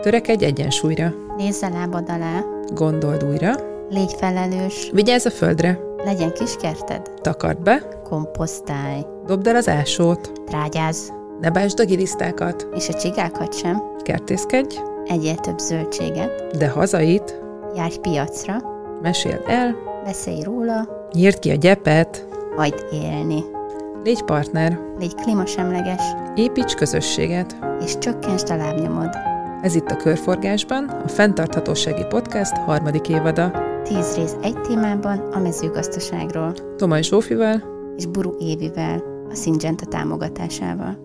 Törekedj egyensúlyra. Nézz a lábad alá. Gondold újra. Légy felelős. Vigyázz a földre. Legyen kis kerted. Takard be. Komposztálj. Dobd el az ásót. Trágyázz. Ne básd a gilisztákat. És a csigákat sem. Kertészkedj. Egyél több zöldséget. De hazait. Járj piacra. Meséld el. Beszélj róla. Nyírd ki a gyepet. Hagyd élni. Légy partner. Légy klímasemleges. Építs közösséget. És csökkentsd a lábnyomod. Ez itt a Körforgásban, a Fenntarthatósági Podcast harmadik évada. Tíz rész egy témában a mezőgazdaságról. Tomaj Zsófival és Buru Évivel, a Syngenta támogatásával.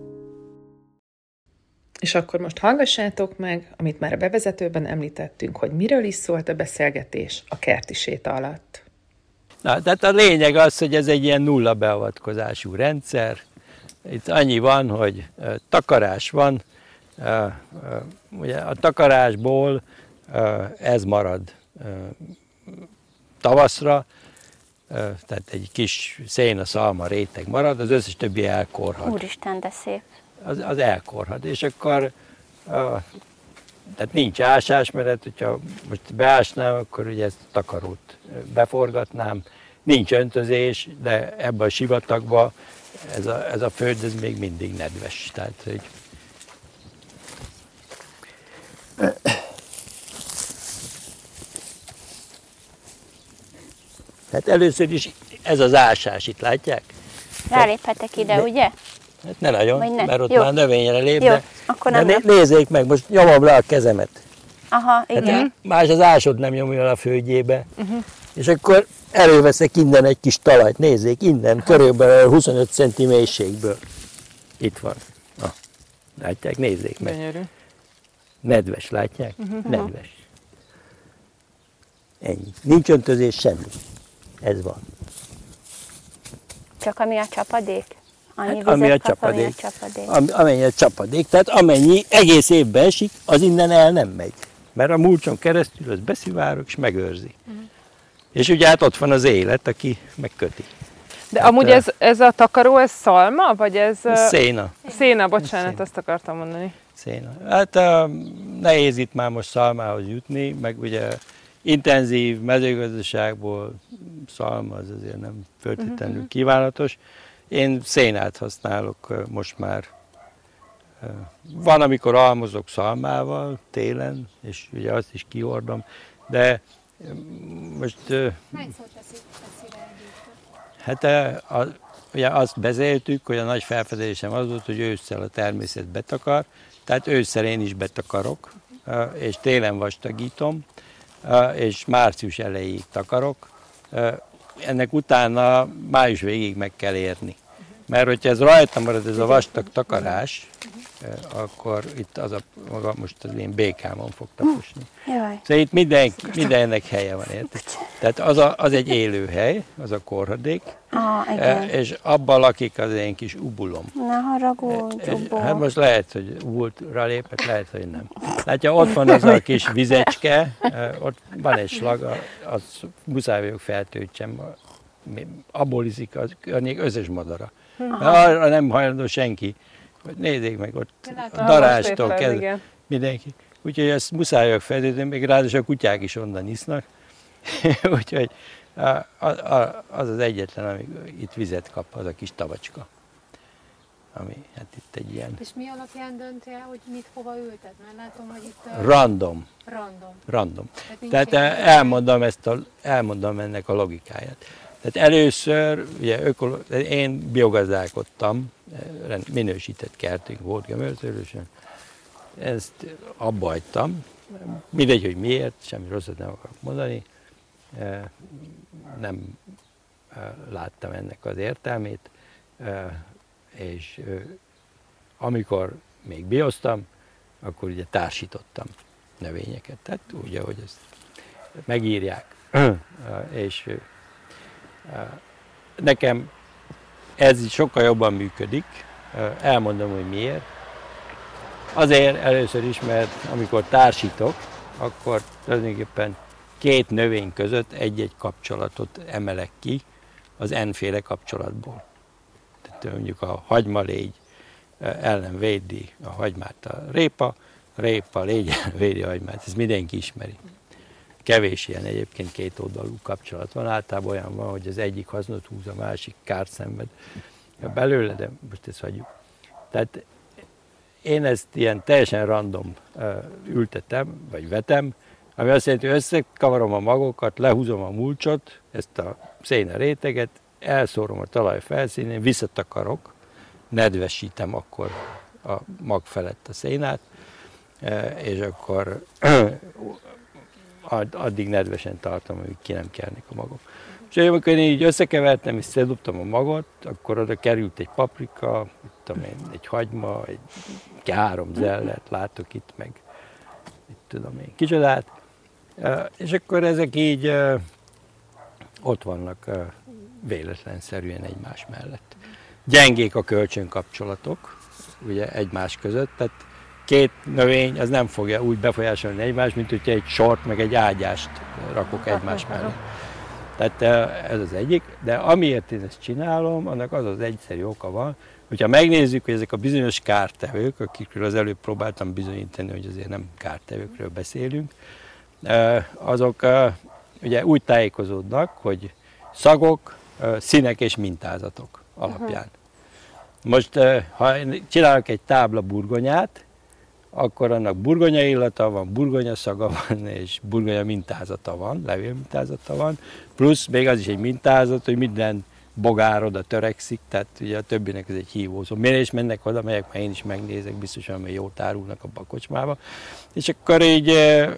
És akkor most hallgassátok meg, amit már a bevezetőben említettünk, hogy miről is szólt a beszélgetés a kerti séta alatt. Na, tehát a lényeg az, hogy ez egy ilyen nulla beavatkozású rendszer. Itt annyi van, hogy takarás van, ugye a takarásból ez marad tavaszra, tehát egy kis szén a szalma réteg marad, az összes többi elkorhat. Úristen, de szép. Az, az elkorhat, és akkor tehát nincs ásás, mert hát, hogyha most beásnám, akkor ugye ezt takarót beforgatnám, nincs öntözés, de ebbe a sivatagba ez a, ez a föld ez még mindig nedves. Tehát, hogy Hát először is ez az ásás, itt látják? Ráléphetek ide, ne, ugye? Hát ne nagyon, ne? mert ott Jó. már növényre lép, Jó, de, akkor de nem. né- nézzék meg, most nyomom le a kezemet. Aha, igen. Hát más az ásod nem nyomja le a földjébe. Uh-huh. És akkor előveszek innen egy kis talajt, nézzék, innen, körülbelül 25 centi mélységből. Itt van. Na, látják, nézzék meg. Gyönyörű. Nedves, látják? Uh-huh. Nedves. Ennyi. Nincs öntözés, semmi. Ez van. Csak ami a csapadék? Annyi Hát, ami a kap, ami a csapadék. csapadék. Am, amennyi a csapadék, tehát amennyi egész évben esik, az innen el nem megy. Mert a múlcson keresztül az beszivárog és megőrzi. Uh-huh. És ugye hát ott van az élet, aki megköti. De Hát, amúgy ö, ez, ez a takaró, ez szalma, vagy Ez széna. Széna, bocsánat, széna. azt akartam mondani. Széna. Hát nehéz itt már most szalmához jutni, meg ugye intenzív mezőgazdaságból szalma az azért nem föltétlenül uh-huh. kívánatos. Én szénát használok most már. Van, amikor almozok szalmával télen, és ugye azt is kihordom, de most uh, Hát eh, a, ugye azt beszéltük, hogy a nagy felfedezésem az volt, hogy ősszel a természet betakar, tehát ősszel én is betakarok, és télen vastagítom, és március elejéig takarok. Ennek utána május végig meg kell érni. Mert hogyha ez rajta marad, ez a vastag takarás, eh, akkor itt az a, maga most az én békámon fog taposni. Jaj. Szóval itt minden, mindennek helye van, érted? Tehát az, a, az egy élő hely, az a korhadék, Ah, igen. és abban lakik az én kis ubulom. Ne haragudj, E, Ubó. Hát most lehet, hogy ubultra lépett, lehet, hogy nem. Látja, ott van az a kis vizecske, ott van egy slag, a- az muszáj vagyok feltöltsem, a- abból iszik az környék összes madara. Arra nem hajlandó senki. Hogy Nézzék meg, ott a darástól kezdve mindenki. Úgyhogy ezt muszáj vagyok feltölteni, még ráadásul a kutyák is onnan isznak. Úgyhogy az az egyetlen, ami itt vizet kap, az a kis tavacska. Ami hát itt egy ilyen És mi alapján dönti el, hogy mit hova ültet? Mert látom, hogy itt random, random. random. Tehát, Tehát eh, elmondom, ezt a, elmondom ennek a logikáját. Tehát először, ugye ökolo- én biogazdálkodtam, eh, minősített kertünk volt gömörtőrösen, ezt abba hagytam, mindegy, hogy miért, semmi rosszat nem akarok mondani, eh, nem eh, láttam ennek az értelmét, és amikor még bioztam, akkor ugye társítottam növényeket, tehát úgy, ahogy ezt megírják. és nekem ez sokkal jobban működik, Eh, elmondom, hogy miért. Azért először is, mert amikor társítok, akkor tulajdonképpen két növény között egy-egy kapcsolatot emelek ki az n-féle kapcsolatból. Tehát mondjuk a hagymalégy ellen védi a hagymát a répa, répa, légyen, védjehagymát, ezt mindenki ismeri. Kevés ilyen egyébként két oldalú kapcsolat van, általában olyan van, hogy az egyik hasznot húz, a másik kárt szenved belőle, de most ezt hagyjuk. Tehát én ezt ilyen teljesen random ültetem, vagy vetem, ami azt jelenti, hogy összekavarom a magokat, lehúzom a mulcsot, ezt a széne réteget, elszórom a talaj felszínén, visszatakarok, nedvesítem akkor a mag felett a szénát, és akkor addig nedvesen tartom, amíg ki nem kelnek a magok. És amikor én így összekevertem és szedobtam a magot, akkor oda került egy paprika, tudom én, egy hagyma, egy három zellet, látok itt meg, mit tudom én, kicsodát. És akkor ezek így ott vannak véletlenszerűen egymás mellett. Gyengék a kölcsönkapcsolatok, ugye egymás között, tehát két növény az nem fogja úgy befolyásolni egymást, mint hogyha egy sort meg egy ágyást rakok egymás mellé. Tehát eh, ez az egyik, de amiért én ezt csinálom, annak az az egyszerű oka van, hogyha megnézzük, hogy ezek a bizonyos kártevők, akikről az előbb próbáltam bizonyítani, hogy azért nem kártevőkről beszélünk, azok ugye úgy tájékozódnak, hogy szagok, színek és mintázatok alapján. Most, ha csinálok egy tábla burgonyát, akkor annak burgonya illata van, burgonya szaga van, és burgonya mintázata van, levél mintázata van, plusz még az is egy mintázat, hogy minden bogár oda törekszik, tehát ugye a többinek ez egy hívószó. Miért is mennek oda, megyek, mert én is megnézek, biztosan, hogy jót árulnak a bakocsmába. És akkor így eh,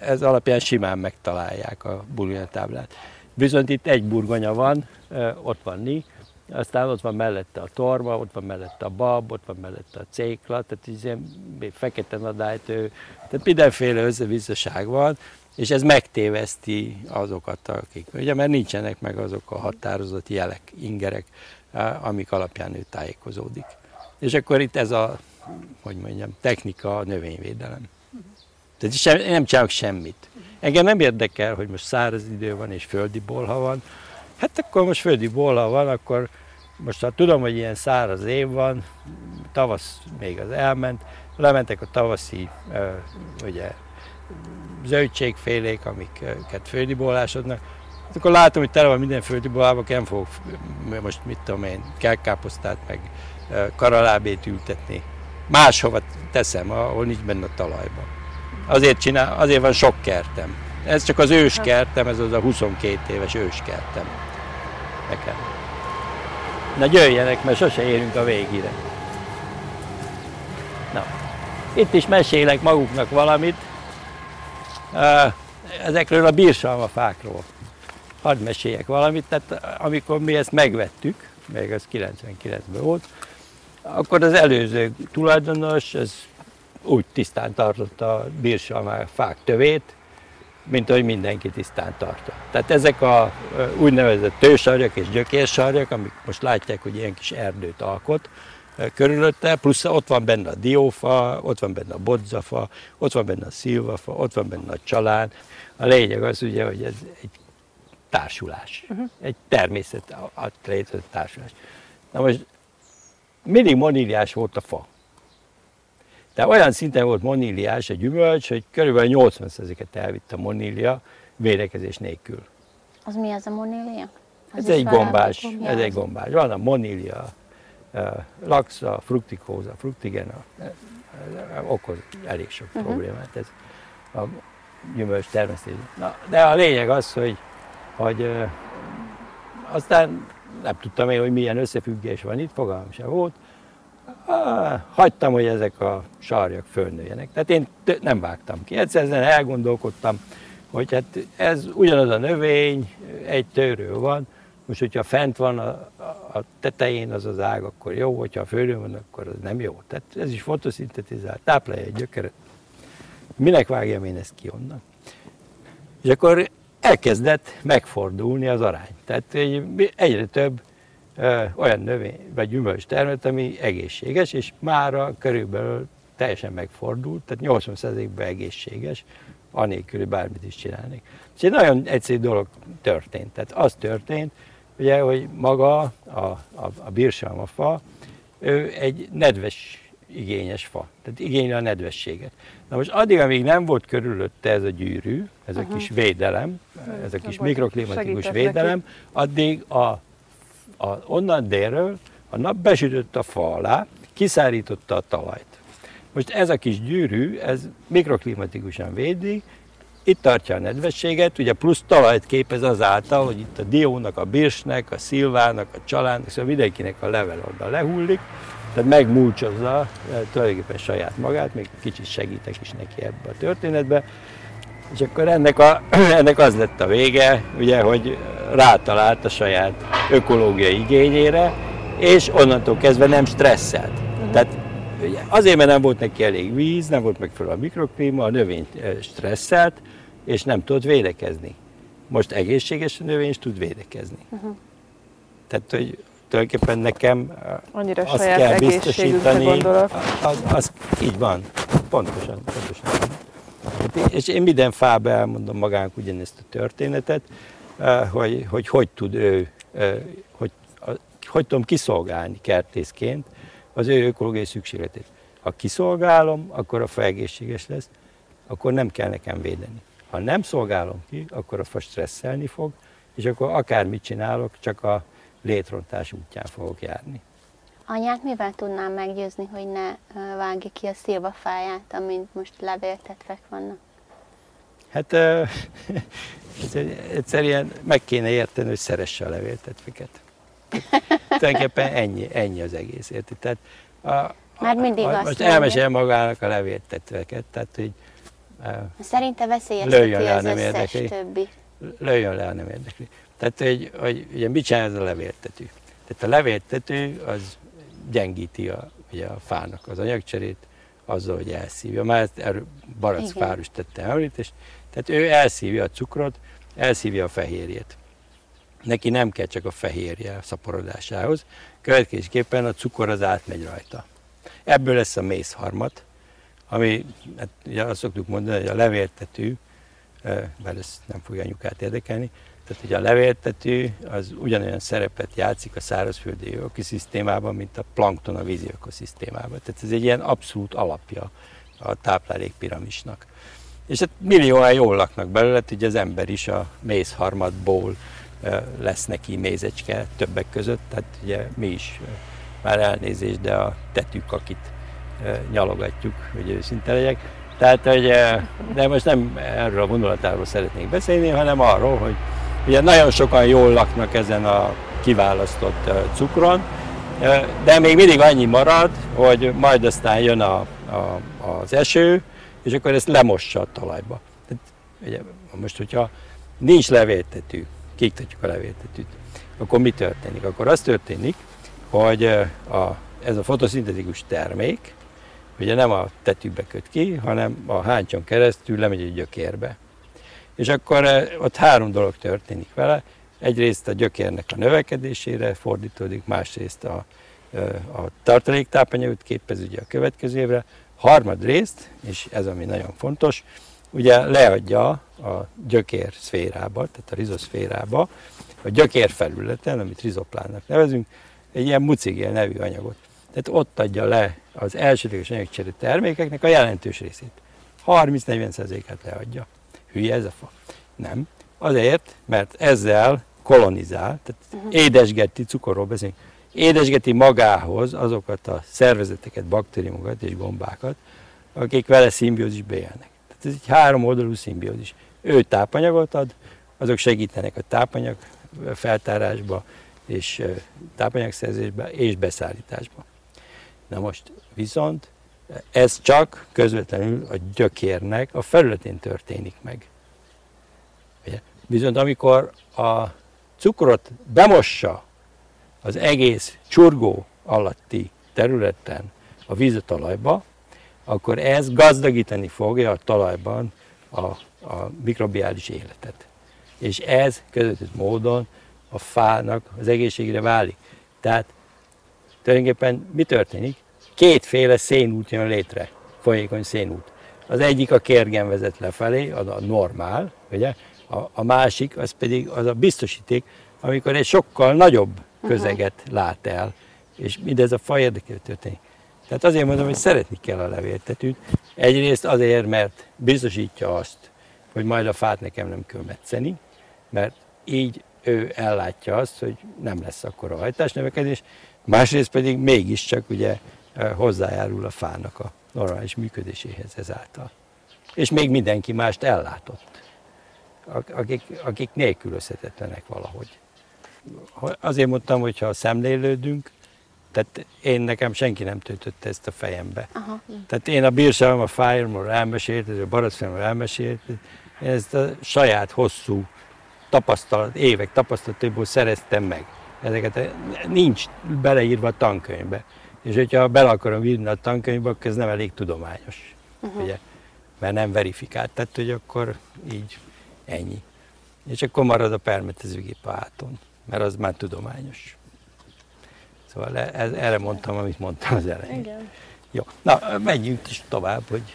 ez alapján simán megtalálják a burgonyatáblát. Viszont itt egy burgonya van, eh, ott van ni, aztán ott van mellette a torma, ott van mellette a bab, ott van mellette a cékla, tehát így ilyen fekete nadálytő, tehát mindenféle összevisszaság van, és ez megtéveszti azokat, akik, ugye, mert nincsenek meg azok a határozott jelek, ingerek, amik alapján ő tájékozódik. És akkor itt ez a, hogy mondjam, technika a növényvédelem. Tehát sem, nem csinálok semmit. Engem nem érdekel, hogy most száraz idő van és földi bolha van. Hát akkor most földi bolha van, akkor most ha tudom, hogy ilyen száraz év van, tavasz még az elment, lementek a tavaszi ugye, zöldségfélék, amiket földibolásodnak, akkor látom, hogy tele van minden földibolában, nem fogok most mit tudom én, kelkáposztát, meg karalábét ültetni. Máshova teszem, ahol nincs benne a talajban. Azért, csinál, azért van sok kertem. Ez csak az őskertem, ez az a 22 éves őskertem. Nekem. Na jöjjenek, mert sose érünk a végére. Na, itt is mesélek maguknak valamit. Ezekről a bírsalmafákról. Hadd meséljek valamit. Tehát amikor mi ezt megvettük, még az 99-ben volt, akkor az előző tulajdonos ez úgy tisztán tartotta a bírsalmafák tövét, mint ahogy mindenki tisztán tartja. Tehát ezek a úgynevezett tősarjak és gyökérsarjak, amik most látják, hogy ilyen kis erdőt alkot körülötte, plusz ott van benne a diófa, ott van benne a bodzafa, ott van benne a szilvafa, ott van benne a csalán. A lényeg az ugye, hogy ez egy társulás, uh-huh. egy természet ad létre társulás. Na most mindig moníliás volt a fa. De olyan szinten volt moníliás a gyümölcs, hogy körülbelül 80%-et elvitt a monília védekezés nélkül. Az mi az a monília? Az Ez egy gombás, ez egy gombás. Van a monília, laxa, fruktikóza, fruktigena, okoz elég sok problémát ez a gyümölcs termesztés. Na, de a lényeg az, hogy, hogy aztán nem tudtam én, hogy milyen összefüggés van itt, fogalmam sem volt. Ah, hagytam, hogy ezek a sarjak fölnőjenek. Tehát én nem vágtam ki. Egyszerűen elgondolkodtam, hogy hát ez ugyanaz a növény, egy tőről van, most hogyha fent van a, a tetején az az ág, akkor jó, hogyha földön van, akkor az nem jó. Tehát ez is fotoszintetizál, táplálja egy gyökeret. Minek vágjam én ezt ki onnan? És akkor elkezdett megfordulni az arány. Tehát egy- egyre több olyan növény vagy gyümölcs termett, ami egészséges, és mára körülbelül teljesen megfordult, tehát 80%-ban egészséges, anélkül, hogy bármit is csinálnék. És egy nagyon egyszerű dolog történt. Tehát az történt, ugye, hogy maga a, a, a bírsalmafa, ő egy nedves igényes fa. Tehát igényli a nedvességet. Na most addig, amíg nem volt körülötte ez a gyűrű, ez a kis védelem, ez a kis mikroklimatikus védelem, addig a, a, onnan délről a nap besütött a fa alá, kiszárította a talajt. Most ez a kis gyűrű, ez mikroklimatikusan védi, itt tartja a nedvességet, ugye plusz talajt képez azáltal, hogy itt a diónak, a birsnek, a szilvának, a családnak, szóval mindenkinek a level oda lehullik, tehát megmúlcsozza eh, tulajdonképpen saját magát, még kicsit segítek is neki ebbe a történetbe, és akkor ennek, a, ennek az lett a vége, ugye, hogy rátalált a saját ökológiai igényére, és onnantól kezdve nem stresszelt. Tehát ugye, azért, mert nem volt neki elég víz, nem volt megfelelő a mikroklíma, a növény eh, stresszelt, és nem tudott védekezni. Most egészséges a növény, és tud védekezni. Uh-huh. Tehát, hogy tulajdonképpen nekem eh, Annyira azt kell biztosítani, az, az, így van, pontosan, pontosan. És én minden fába elmondom magának ugyanezt a történetet, eh, hogy hogy, hogy tud ő, eh, hogy, hogy tudom kiszolgálni kertészként az ő ökológiai szükségletét. Ha kiszolgálom, akkor a fa egészséges lesz, akkor nem kell nekem védeni. Ha nem szolgálom ki, akkor a fa stresszelni fog, és akkor akármit csinálok, csak a létrontás útján fogok járni. Anyát mivel tudnám meggyőzni, hogy ne vágja ki a szilvafáját, amint most levéltetvek vannak? Hát egyszerűen meg kéne érteni, hogy szeresse a levéltetveket. Tulajdonképpen ennyi, ennyi az egész, érti? Tehát a, Már mindig a, azt most elmesél magának a levéltetveket, tehát hogy Szerinte veszélyezteti Lőjön le, az nem összes érdekli. többi. lőjön le, nem érdekli. Tehát, hogy, hogy ugye mit csinál ez a levéltető? Tehát a levéltető az gyengíti a, ugye a fának az anyagcserét, azzal, hogy elszívja. Már ezt erről Barack. Fárus tette említést. Tehát ő elszívja a cukrot, elszívja a fehérjét. Neki nem kell csak a fehérje a szaporodásához, következésképpen a cukor az átmegy rajta. Ebből lesz a mézharmat, ami, hát ugye azt szoktuk mondani, hogy a levéltető, eh, bár ez nem fogja anyukát érdekelni, tehát ugye a levéltető az ugyanolyan szerepet játszik a szárazföldi ökoszisztémában, mint a plankton a vízi ökoszisztémában. Tehát ez egy ilyen abszolút alapja a táplálékpiramisnak. És hát millióan jól laknak belőle, ugye az ember is a mézharmatból eh, lesz neki mézecske többek között, tehát ugye mi is már elnézést, de a tetűk, akit nyalogatjuk, hogy őszinte legyek. Tehát, hogy, de most nem erről a vonulatáról szeretnék beszélni, hanem arról, hogy ugye nagyon sokan jól laknak ezen a kiválasztott cukron, de még mindig annyi marad, hogy majd aztán jön a, a, az eső, és akkor ezt lemossa a talajba. Tehát, ugye, most, hogyha nincs levéltető, kiktatjuk a levéltetőt, akkor mi történik? Akkor az történik, hogy a, ez a fotoszintetikus termék, ugye nem a tetűbe köt ki, hanem a háncson keresztül lemegy a gyökérbe. És akkor eh, ott három dolog történik vele. Egyrészt a gyökérnek a növekedésére fordítódik, másrészt a, eh, a tartaléktápanyagot képez ugye a következő évre, harmadrészt, és ez ami nagyon fontos, ugye leadja a gyökér szférába, tehát a rizoszférába, a gyökér felületen, amit rizoplának nevezünk, egy ilyen mucigél nevű anyagot. Tehát ott adja le az elsődleges anyagcseré termékeknek a jelentős részét. 30-40%-át leadja. Hülye ez a fa? Nem. Azért, mert ezzel kolonizál, tehát édesgeti, cukorról beszélünk, édesgeti magához azokat a szervezeteket, baktériumokat és gombákat, akik vele szimbiózisbe élnek. Tehát ez egy három oldalú szimbiózis. Ő tápanyagot ad, azok segítenek a tápanyag feltárásba, és tápanyagszerzésbe, és beszállításba. Na most viszont ez csak közvetlenül a gyökérnek a felületén történik meg. Viszont amikor a cukrot bemossa az egész csurgó alatti területen a víz a talajba, akkor ez gazdagítani fogja a talajban a, a mikrobiális életet. És ez közvetett módon a fának az egészségére válik. Tehát tulajdonképpen mi történik? Kétféle szénút jön létre, folyékony szénút. Az egyik a kérgen vezet lefelé, az a normál, ugye? A, a másik, az pedig az a biztosíték, amikor egy sokkal nagyobb közeget lát el, és mindez a fa érdekében történik. Tehát azért mondom, hogy szeretni kell a levéltetőt. Egyrészt azért, mert biztosítja azt, hogy majd a fát nekem nem kell metszeni, mert így ő ellátja azt, hogy nem lesz akkor a hajtásnövekedés, másrészt pedig mégiscsak ugye hozzájárul a fának a normális működéséhez ezáltal. És még mindenki mást ellátott, ak- akik, akik nélkülözhetetlenek valahogy. Azért mondtam, hogy ha szemlélődünk, tehát én nekem senki nem töltötte ezt a fejembe. Aha. Tehát én a bírságom a fájomról elmesélt, a baracfilmről elmesélt, én ezt a saját hosszú tapasztalat, évek tapasztalataiból szereztem meg. Ezeket nincs beleírva a tankönyvbe. És hogyha bele akarom írni a tankönyvbe, akkor ez nem elég tudományos. Uh-huh. Ugye? Mert nem verifikált. Tehát, hogy akkor így ennyi. És akkor marad a permetezőgép a háton, mert az már tudományos. Szóval e- ez, erre mondtam, amit mondtam az elején. Igen. Jó, na menjünk is tovább, hogy...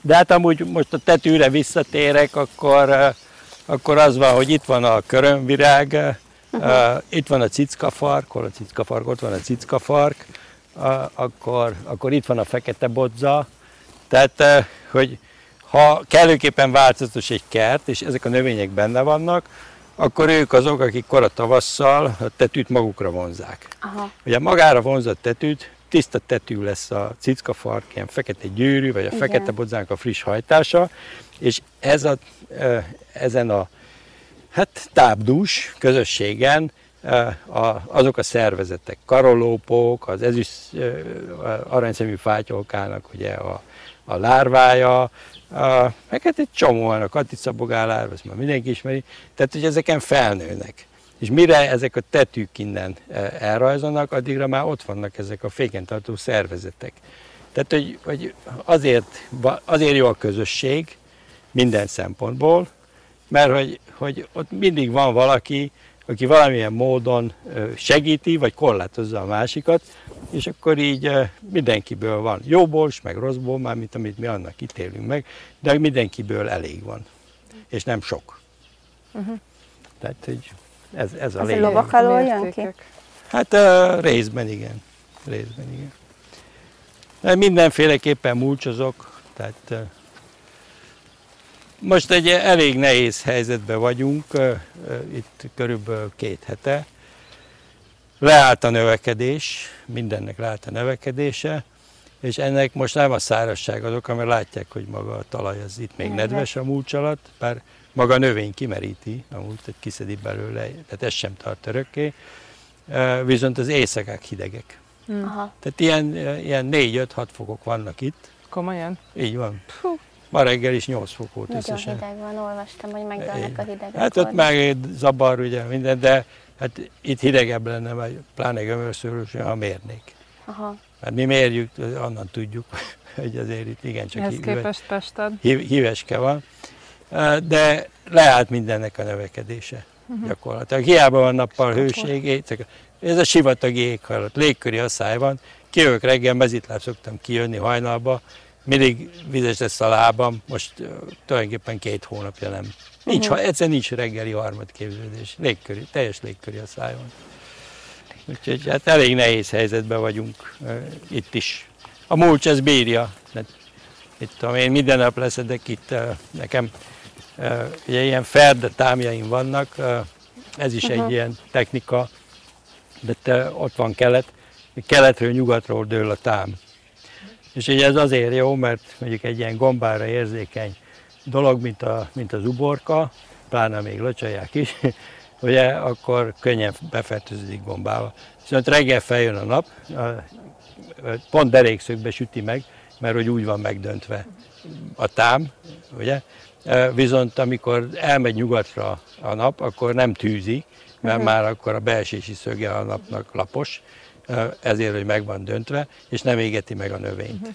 De hát amúgy most a tetőre visszatérek, akkor, eh, akkor az van, hogy itt van a körömvirág, uh-huh. itt van a cickafark, hol a cickafark, ott van a cickafark, uh, akkor, akkor itt van a fekete bodza, tehát, eh, hogy ha kellőképpen változatos egy kert, és ezek a növények benne vannak, akkor ők azok, akik kora tavasszal a tetűt magukra vonzák. Aha. Ugye magára vonzott tetűt, tiszta tetű lesz a cickafark, ilyen fekete gyűrű, vagy a Igen. fekete bodzának a friss hajtása, és ez a, ezen a hát tábdús közösségen a, azok a szervezetek, karolópok, az ezüst ö, aranyszemű fátyolkának ugye a, a lárvája, meg hát egy csomóan a katicabogál lárva, ezt már mindenki ismeri, tehát hogy ezeken felnőnek. És mire ezek a tetűk innen e, elrajzolnak, addigra már ott vannak ezek a fékentartó szervezetek. Tehát, hogy, hogy azért, azért jó a közösség minden szempontból, mert hogy, hogy ott mindig van valaki, aki valamilyen módon segíti, vagy korlátozza a másikat, és akkor így mindenkiből van jóból, meg rosszból, már mint amit mi annak ítélünk meg, de mindenkiből elég van, és nem sok. Uh-huh. Tehát, hogy ez, ez a a lényeg. lovak alól jön ki? Hát uh, részben igen. Részben igen. De mindenféleképpen múlcsozok, tehát uh, most egy elég nehéz helyzetben vagyunk, itt körülbelül két hete. Leállt a növekedés, mindennek leállt a növekedése, és ennek most nem a szárazság az oka, mert látják, hogy maga a talaj az itt még Nedves. a mulcs alatt, bár maga a növény kimeríti a mulcsot, kiszedi belőle, tehát ez sem tart örökké. Viszont az éjszakák hidegek. Aha. Tehát ilyen, ilyen 4-5-6 fokok vannak itt. Komolyan? Így van. Ma reggel is 8 fok volt Nagyon összesen. hideg van, olvastam, hogy megdőlnek a hidegek. Hát ott meg zabar ugye minden, de hát itt hidegebb lenne, vagy pláne gömörszörösen, ha mérnék. Aha. Hát mi mérjük, onnan tudjuk, hogy azért itt igencsak hí- képest Pested? hí- híveske van. De leállt mindennek a növekedése gyakorlatilag. Hiába van nappal hőség, éjszaka- ez a sivatagi éghajlat, légköri asszály van. Kijövök reggel, mezitláb szoktam kijönni hajnalba, mindig vizes lesz a lábam, most ö, tulajdonképpen két hónapja nem. Nincs, uh egyszerűen nincs reggeli harmadképződés, légköri, teljes légköri asszály van. Úgyhogy hát elég nehéz helyzetben vagyunk ö, itt is. A mulcs ez bírja. Tehát, itt tudom én minden nap leszedek itt, ö, nekem ö, ugye ilyen ferde támjaim vannak, ö, ez is egy ilyen technika, de te, ott van kelet, keletről, nyugatról dől a tám. És ugye ez azért jó, mert mondjuk egy ilyen gombára érzékeny dolog, mint, a, mint az uborka, pláne még locsolják is, ugye akkor könnyen befertőződik gombával. Viszont reggel feljön a nap, pont derékszögbe süti meg, mert hogy úgy van megdöntve a tám, ugye? E, Viszont amikor elmegy nyugatra a nap, akkor nem tűzi, mert már akkor a beesési szöge a napnak lapos, ezért, hogy meg van döntve, és nem égeti meg a növényt.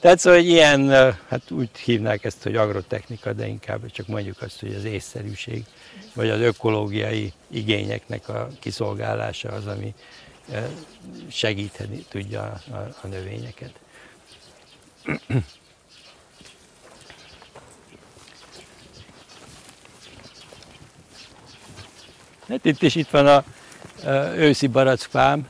Tehát szóval hogy ilyen, hát úgy hívnák ezt, hogy agrotechnika, de inkább csak mondjuk azt, hogy az észszerűség, vagy az ökológiai igényeknek a kiszolgálása az, ami segíteni tudja a, a növényeket. Hát itt is itt van a, a őszi barackfám,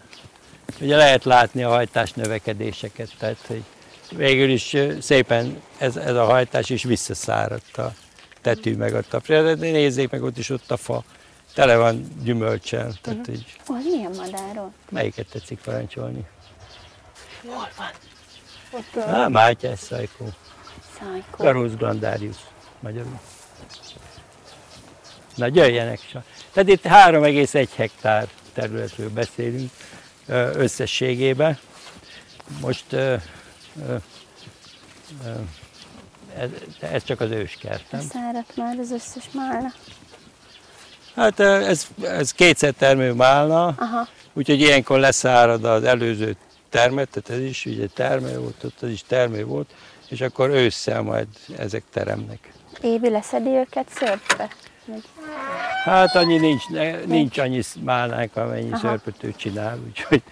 ugye lehet látni a hajtás növekedéseket, tehát hogy végül is szépen ez, ez a hajtás is visszaszáradt a tetű meg a tapra. De nézzék meg ott is ott a fa, tele van gyümölcsel, tehát így Ó, az milyen madárról? melyiket tetszik parancsolni? Ott, ö, Á, Mátyás szajkó, Szajkó. Carus glandarius magyarul. Na jöjjenek sa. Tehát itt 3,1 hektár területről beszélünk összességében. Most ö, ö, ö, ez, ez csak az őskertem. Száradt már az összes málna. Hát ez, ez kétszer termő málna, Aha. úgyhogy ilyenkor leszárad az előző termet, tehát ez is ugye termő volt, ott az is termő volt, és akkor ősszel majd ezek teremnek. Évi leszedi őket szörpbe? Vagy- Hát annyi nincs, ne- nincs annyi málnánk, amennyi Aha. szörpöt ő csinál, úgyhogy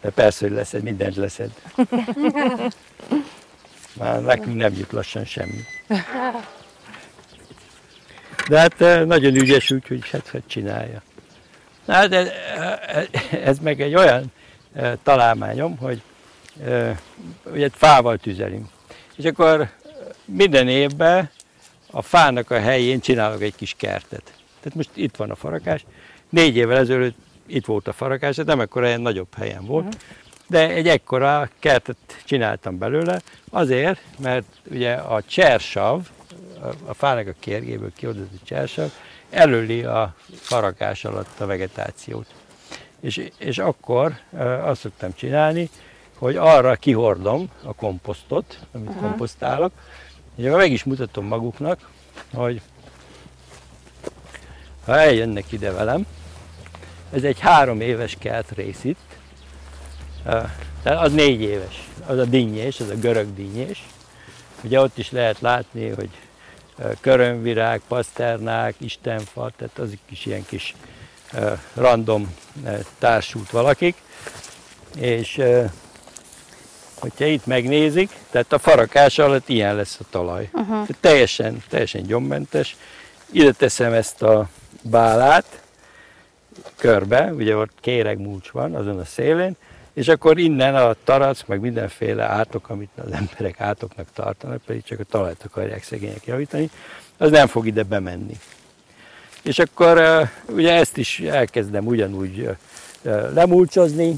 de persze, hogy leszed, mindent leszed. Már nekünk nem jut lassan semmi. De hát eh, nagyon ügyes, úgyhogy hát, hát csinálja. Na, hát ez, ez meg egy olyan eh, találmányom, hogy eh, ugye fával tüzelünk. És akkor minden évben a fának a helyén csinálok egy kis kertet. Tehát most itt van a farakás. Négy évvel ezelőtt itt volt a farakás, de nem ekkora ilyen nagyobb helyen volt. De egy ekkora kertet csináltam belőle, azért, mert ugye a csersav, a- fának a kérgéből kiadott csersav, előli a farakás alatt a vegetációt. És, és akkor azt szoktam csinálni, hogy arra kihordom a komposztot, amit uh-huh. komposztálok, akkor meg is mutatom maguknak, hogy ha eljönnek ide velem, ez egy három éves kert rész itt, tehát az négy éves, az a dinnyés, az a görög dinnyés. Ugye ott is lehet látni, hogy körömvirág, paszternák, istenfa, tehát azok is ilyen kis random társult valakik. És hogyha itt megnézik, tehát a farakás alatt ilyen lesz a talaj. Uh-huh. Tehát teljesen, teljesen gyommentes. Ide teszem ezt a bálát körbe, ugye ott kéregmúcs van azon a szélén, és akkor innen a tarac, meg mindenféle átok, amit az emberek átoknak tartanak, pedig csak a talajt akarják szegények javítani, az nem fog ide bemenni. És akkor ugye ezt is elkezdem ugyanúgy lemulcsozni,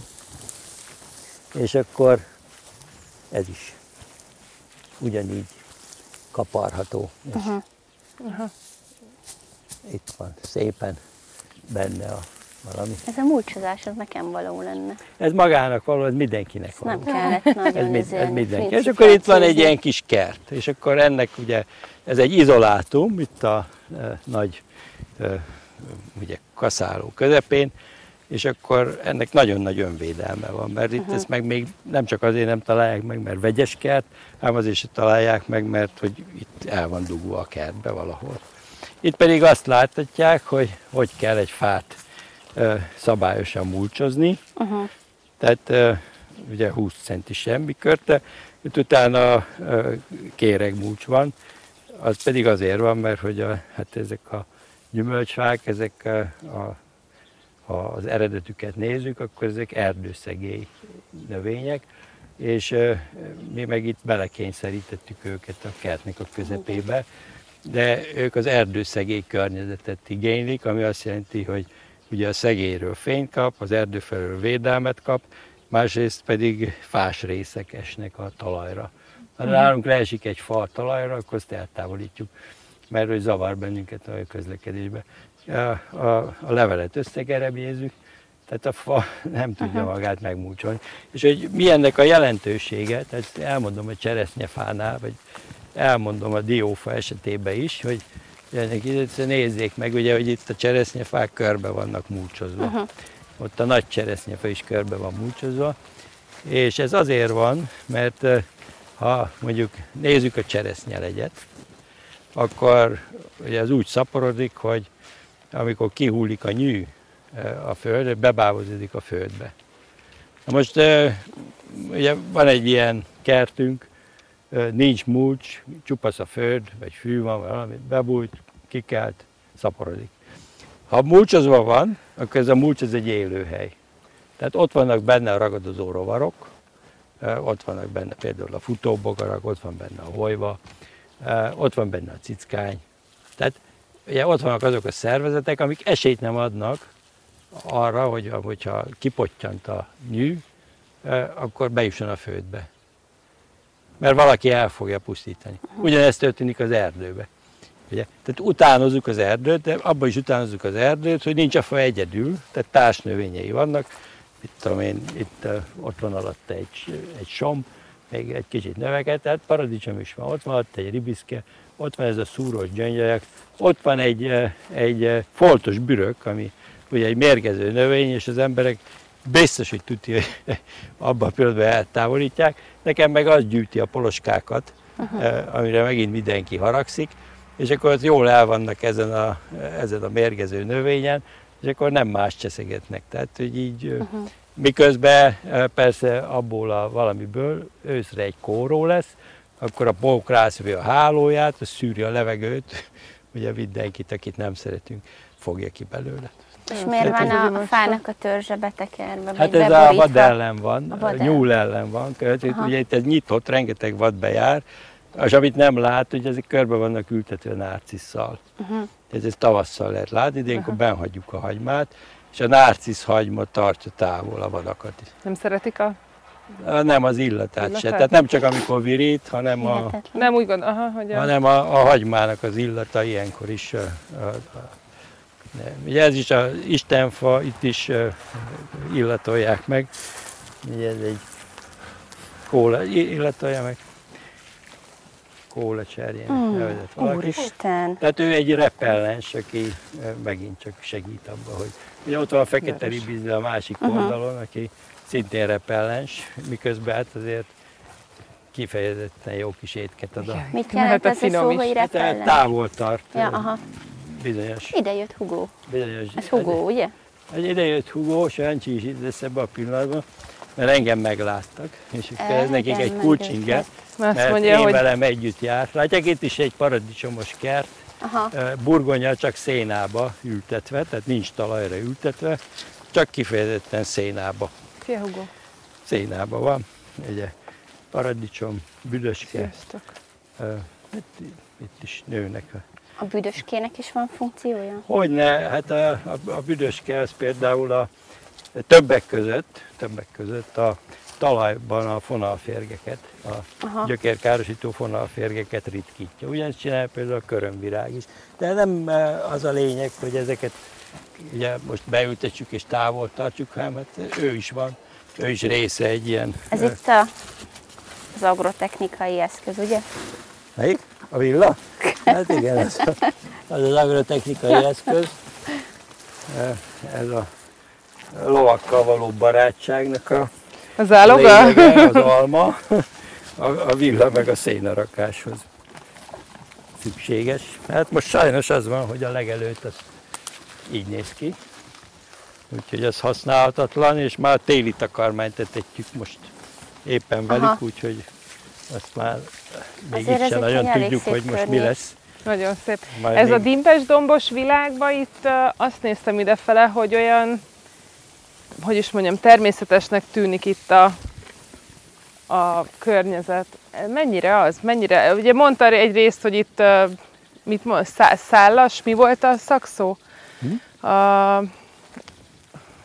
és akkor ez is ugyanígy kaparható. És Aha. Itt van szépen benne a valami. Ez a múlcsozás, az nekem való lenne. Ez magának való, ez mindenkinek való. nem kellett nagyon Ez, mind, ez mindenki. És akkor itt van egy ilyen kis kert, és akkor ennek ugye, ez egy izolátum, itt a e, nagy e, ugye, kaszáló közepén, és akkor ennek nagyon nagy önvédelme van, mert itt uh-huh. ezt meg még nem csak azért nem találják meg, mert vegyes kert, hanem azért se találják meg, mert hogy itt el van dugva a kertbe valahol. Itt pedig azt láthatják, hogy hogy kell egy fát ö, szabályosan mulcsozni, Aha. tehát ö, ugye 20 centi semmi körte, itt utána ö, kéregmúcs van, az pedig azért van, mert hogy a, hát ezek a gyümölcsfák, ezek a, a, ha az eredetüket nézzük, akkor ezek erdőszegély növények, és mi meg itt belekényszerítettük őket a kertnek a közepébe, de ők az erdőszegély környezetet igénylik, ami azt jelenti, hogy ugye a szegélyről fényt kap, az erdő felől védelmet kap, másrészt pedig fás részek esnek a talajra. Ha nálunk leesik egy fa a talajra, akkor azt eltávolítjuk, mert hogy zavar bennünket a közlekedésbe. A, a, a levelet összegerebjézzük, tehát a fa nem tudja magát megmúcsolni. És hogy mi ennek a jelentősége, tehát elmondom a cseresznyefánál, vagy elmondom a diófa esetében is, hogy nézzék meg, ugye, hogy itt a cseresznyefák körbe vannak múcsozva. Uh-huh. Ott a nagy cseresznyefa is körbe van múcsozva, és ez azért van, mert eh, ha mondjuk nézzük a cseresznyelegyet, akkor ugye az úgy szaporodik, hogy amikor kihullik a nyű eh, a földre, bebábozódik a földbe. Na most eh, ugye van egy ilyen kertünk, eh, nincs mulcs, csupasz a föld, vagy fű van, valami, bebújt, kikelt, szaporodik. Ha mulcsozva van, akkor ez a mulcs ez egy élőhely. Tehát ott vannak benne a ragadozó rovarok, ott vannak benne például a futóbogarak, ott van benne a eh, ott van benne a cickány. Tehát ugye ott vannak azok a szervezetek, amik esélyt nem adnak arra, hogy hogyha kipottyant a nyű, akkor bejusson a földbe. Mert valaki el fogja pusztítani. Ugyanezt történik az erdőbe. Ugye? Tehát utánozzuk az erdőt, de abban is utánozzuk az erdőt, hogy nincs a fa egyedül, tehát társnövényei vannak. Itt tudom én, itt ott van alatt egy, egy som, még egy kicsit növeket, tehát paradicsom is van, ott van alatt egy ribiszke, ott van ez a szúros gyöngyölyek, ott van egy, uh, egy uh, foltos bürök, ami ugye egy mérgező növény, és az emberek biztos, hogy tudja, hogy abban a pillanatban eltávolítják. Nekem meg az gyűjti a poloskákat, uh-huh. amire megint mindenki haragszik, és akkor ott jól el vannak ezen a, ezen a mérgező növényen, és akkor nem más cseszegetnek. Tehát, hogy így uh-huh. miközben persze abból a valamiből őszre egy kóró lesz, akkor a pók rászövi a hálóját, az szűri a levegőt, ugye mindenkit, akit nem szeretünk, fogja ki belőle. És miért van a, a fának a törzse betekerve? Hát ez a vad ellen van, a, vad ellen. nyúl ellen van. Ugye itt ez nyitott, rengeteg vad bejár, és amit nem lát, hogy ezek körbe vannak ültetve nárcisszal. Uh-huh. Ez, ez tavasszal lehet látni, de ilyenkor uh-huh. benhagyjuk a hagymát, és a nárcisz hagyma tartja távol a vadakat is. Nem szeretik a nem az illatát, illatát se. Tehát nem csak amikor virít, hanem a, nem úgy gond, aha, hogy a... hanem a, a hagymának az illata ilyenkor is. A, a, a, Ugye ez is az istenfa, itt is uh, illatolják meg. Ugye ez egy kóla, illatolja meg kólacserjén mm, nevezett valaki. Úristen! Tehát ő egy repellens, aki megint csak segít abba, hogy ugye ott van a fekete ribizde a másik uh-huh. oldalon, aki szintén repellens, miközben hát azért kifejezetten jó kis étket ad. A... Mit jelent ez a szó, hogy repellens? Hát, távol tart. Ja, aha. Bizonyos. Ide jött Hugo. Bizonyos. Ez Hugo, ugye? Egy ide jött Hugo, Sancsi is itt lesz ebben a pillanatban, mert engem megláttak, és ez nekik egy kulcsinge, mert mondja, én hogy... velem együtt járt. Látják, itt is egy paradicsomos kert, Aha. burgonya csak szénába ültetve, tehát nincs talajra ültetve, csak kifejezetten szénába. Szia, Hugo. Szénába van, ugye paradicsom, büdöske. Itt, itt is nőnek a a büdöskének is van funkciója? Hogyne, hát a, a, a büdöske az például a többek között, többek között a talajban a fonalférgeket, a Aha. gyökérkárosító fonalférgeket ritkítja. Ugyanezt csinál például a körömvirág is. De nem az a lényeg, hogy ezeket ugye most beültetjük és távol tartjuk, hanem hát ő is van, ő is része egy ilyen... Ez itt a, az agrotechnikai eszköz, ugye? Melyik? A villa? Hát igen, ez az az agrotechnikai eszköz. Ez a lovakkal való barátságnak a az áloga? Lényege, az alma, a, a villa meg a szénarakáshoz szükséges. Hát most sajnos az van, hogy a legelőtt az így néz ki. Úgyhogy ez használhatatlan, és már téli takarmányt etetjük most éppen velük, Aha. úgyhogy azt már még itt sem nagyon tudjuk, hogy most mi lesz. Nagyon szép. Majd Ez még... a dimbes dombos világban itt azt néztem idefele, hogy olyan hogy is mondjam, természetesnek tűnik itt a, a környezet. Mennyire az? Mennyire? Ugye mondta egyrészt, hogy itt mit mond, szállas, mi volt a szakszó? Hm? A,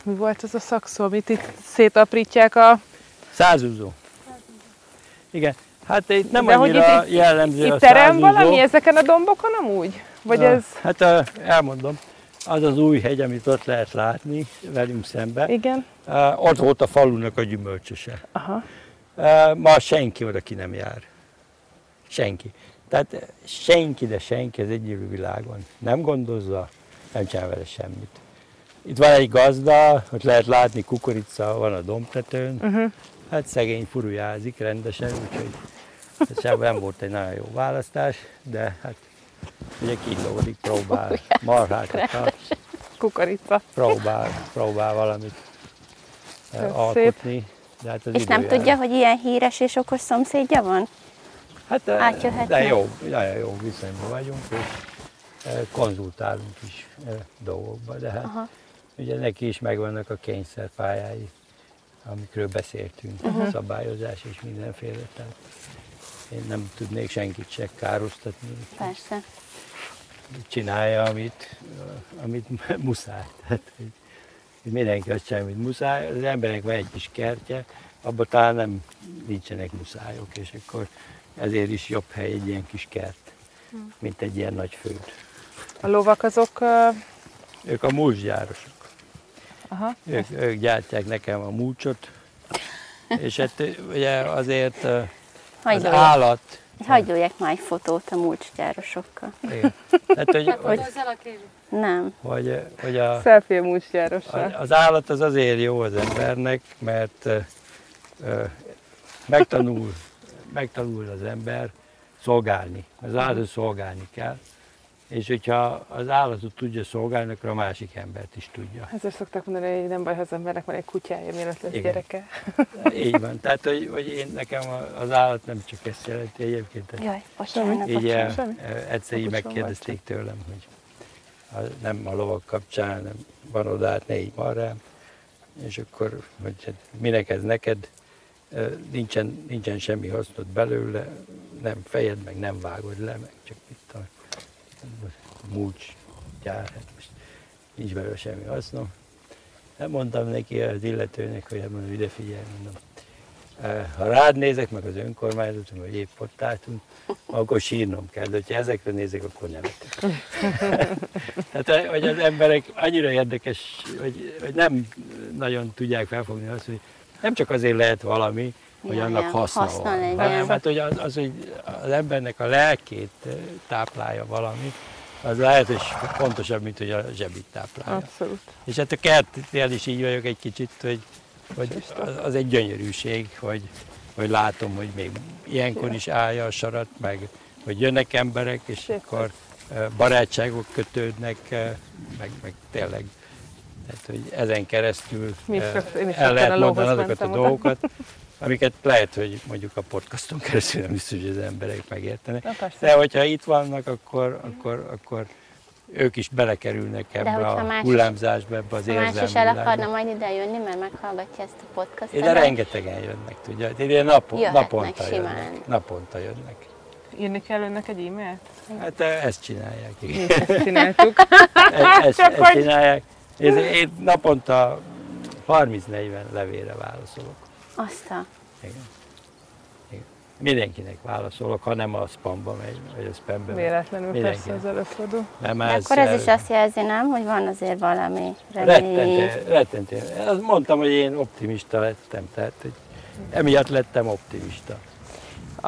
mi volt az a szakszó, amit itt szétaprítják a... Százúzó. Igen. Hát itt nem De annyira hogy itt, jellemző itt, a itt terem valami ezeken a dombokon amúgy? Vagy ja, ez... Hát elmondom az az új hegy, amit ott lehet látni velünk szembe. Igen. Uh, ott volt a falunak a gyümölcsöse. Aha. Uh, ma senki oda ki nem jár. Senki. Tehát senki, de senki az egyébű világon nem gondozza, nem csinál vele semmit. Itt van egy gazda, ott lehet látni kukorica, van a dombtetőn. Uh-huh. Hát szegény furujázik rendesen, úgyhogy ez nem volt egy nagyon jó választás, de hát Ugye kínlódik, próbál marhákat tart. Kukorica. Próbál, próbál valamit eh, alkotni. De hát az és nem tudja, hogy ilyen híres és okos szomszédja van? Hát, eh, de jó, nagyon jó viszonyban vagyunk, és konzultálunk is dolgokban, de hát Aha. ugye neki is megvannak a kényszerpályái. amikről beszéltünk, uh-huh. szabályozás és mindenféle. Tehát én nem tudnék senkit se károsztatni. Persze. Csinálja, amit, amit muszáj. Tehát, hogy mindenki azt csinálja, amit muszáj. Az embernek van egy kis kertje, abban talán nem nincsenek muszájok, és akkor ezért is jobb hely egy ilyen kis kert, mint egy ilyen nagy föld. A lovak azok... Ők a múlcsgyárosok. Aha. Ők, ők gyártják nekem a múlcsot, és hát ugye azért az Hagyj állat... Hagyjuljak már egy fotót a múlcsgyárosokkal. Igen. Hát, hogy, hogy, a kérjük. Nem. hogy, hogy a, Selfie múlcsgyárossal. az állat az azért jó az embernek, mert ö, megtanul, megtanul az ember szolgálni. Az állatot szolgálni kell. És hogyha az állatot tudja szolgálni, akkor a másik embert is tudja. Ezért szokták mondani, hogy nem baj, ha az embernek van egy kutyája, mielőtt lesz Igen. gyereke. Így van. Tehát, hogy, hogy én nekem az állat nem csak ezt jelenti egyébként. Jaj, bocsánat, Így bocsánat. eh, semmi. egyszer így megkérdezték tőlem, hogy a, nem a lovak kapcsán, nem van oda, hát ne így van rám. És akkor, hogy hát minek ez neked, nincsen, nincsen semmi hasznod belőle, nem fejed meg, nem vágod le, meg csak múlcs gyár, hát most nincs belőle semmi hasznom. Nem mondtam neki az illetőnek, hogy hát mondom, ide figyelj, mondom, ha rád nézek, meg az önkormányzaton, hogy épp ott álltunk, akkor sírnom kell, de ha ezekre nézek, akkor nevetek. Tehát, hogy az emberek annyira érdekes, hogy, hogy nem nagyon tudják felfogni azt, hogy nem csak azért lehet valami, hogy annak haszna, haszna van, legyen. hanem hát, hogy az, az, hogy az embernek a lelkét eh, táplálja valami, az lehet, hogy fontosabb, mint hogy a zsebit táplálja. Abszolút. És hát a kertnél is így vagyok egy kicsit, hogy, hogy az, az egy gyönyörűség, hogy, hogy látom, hogy még ilyenkor is állja a sarat, meg hogy jönnek emberek, és Szép. akkor eh, barátságok kötődnek, eh, meg, meg tényleg, tehát, hogy ezen keresztül Mi el sokszor lehet mondani azokat a dolgokat, amiket lehet, hogy mondjuk a podcaston keresztül nem biztos, hogy az emberek megértenek. Na persze. De hogyha itt vannak, akkor, akkor, akkor ők is belekerülnek ebbe a más- hullámzásba, ebbe az Ha más is érzelmi el akarna majd ide jönni, mert meghallgatja ezt a podcastot. Ide rengetegen jönnek, tudja. Ide nap, Jöhetnek naponta simán. jönnek. Naponta jönnek. Írni kell önnek egy e-mailt? Hát eh, ezt csinálják. Igen. ezt csináltuk. E- ezt, ezt hogy- csinálják. Én, én naponta 30-40 levélre válaszolok. Azt a... Igen. Igen. Mindenkinek válaszolok, ha nem a spamba megy, vagy a spambe megy. Véletlenül Mindenki. persze az előfordul. Nem, De akkor ez is azt jelzi, nem, hogy van azért valami remény. Rettentő, rettentő. Azt mondtam, hogy én optimista lettem, tehát hogy emiatt lettem optimista.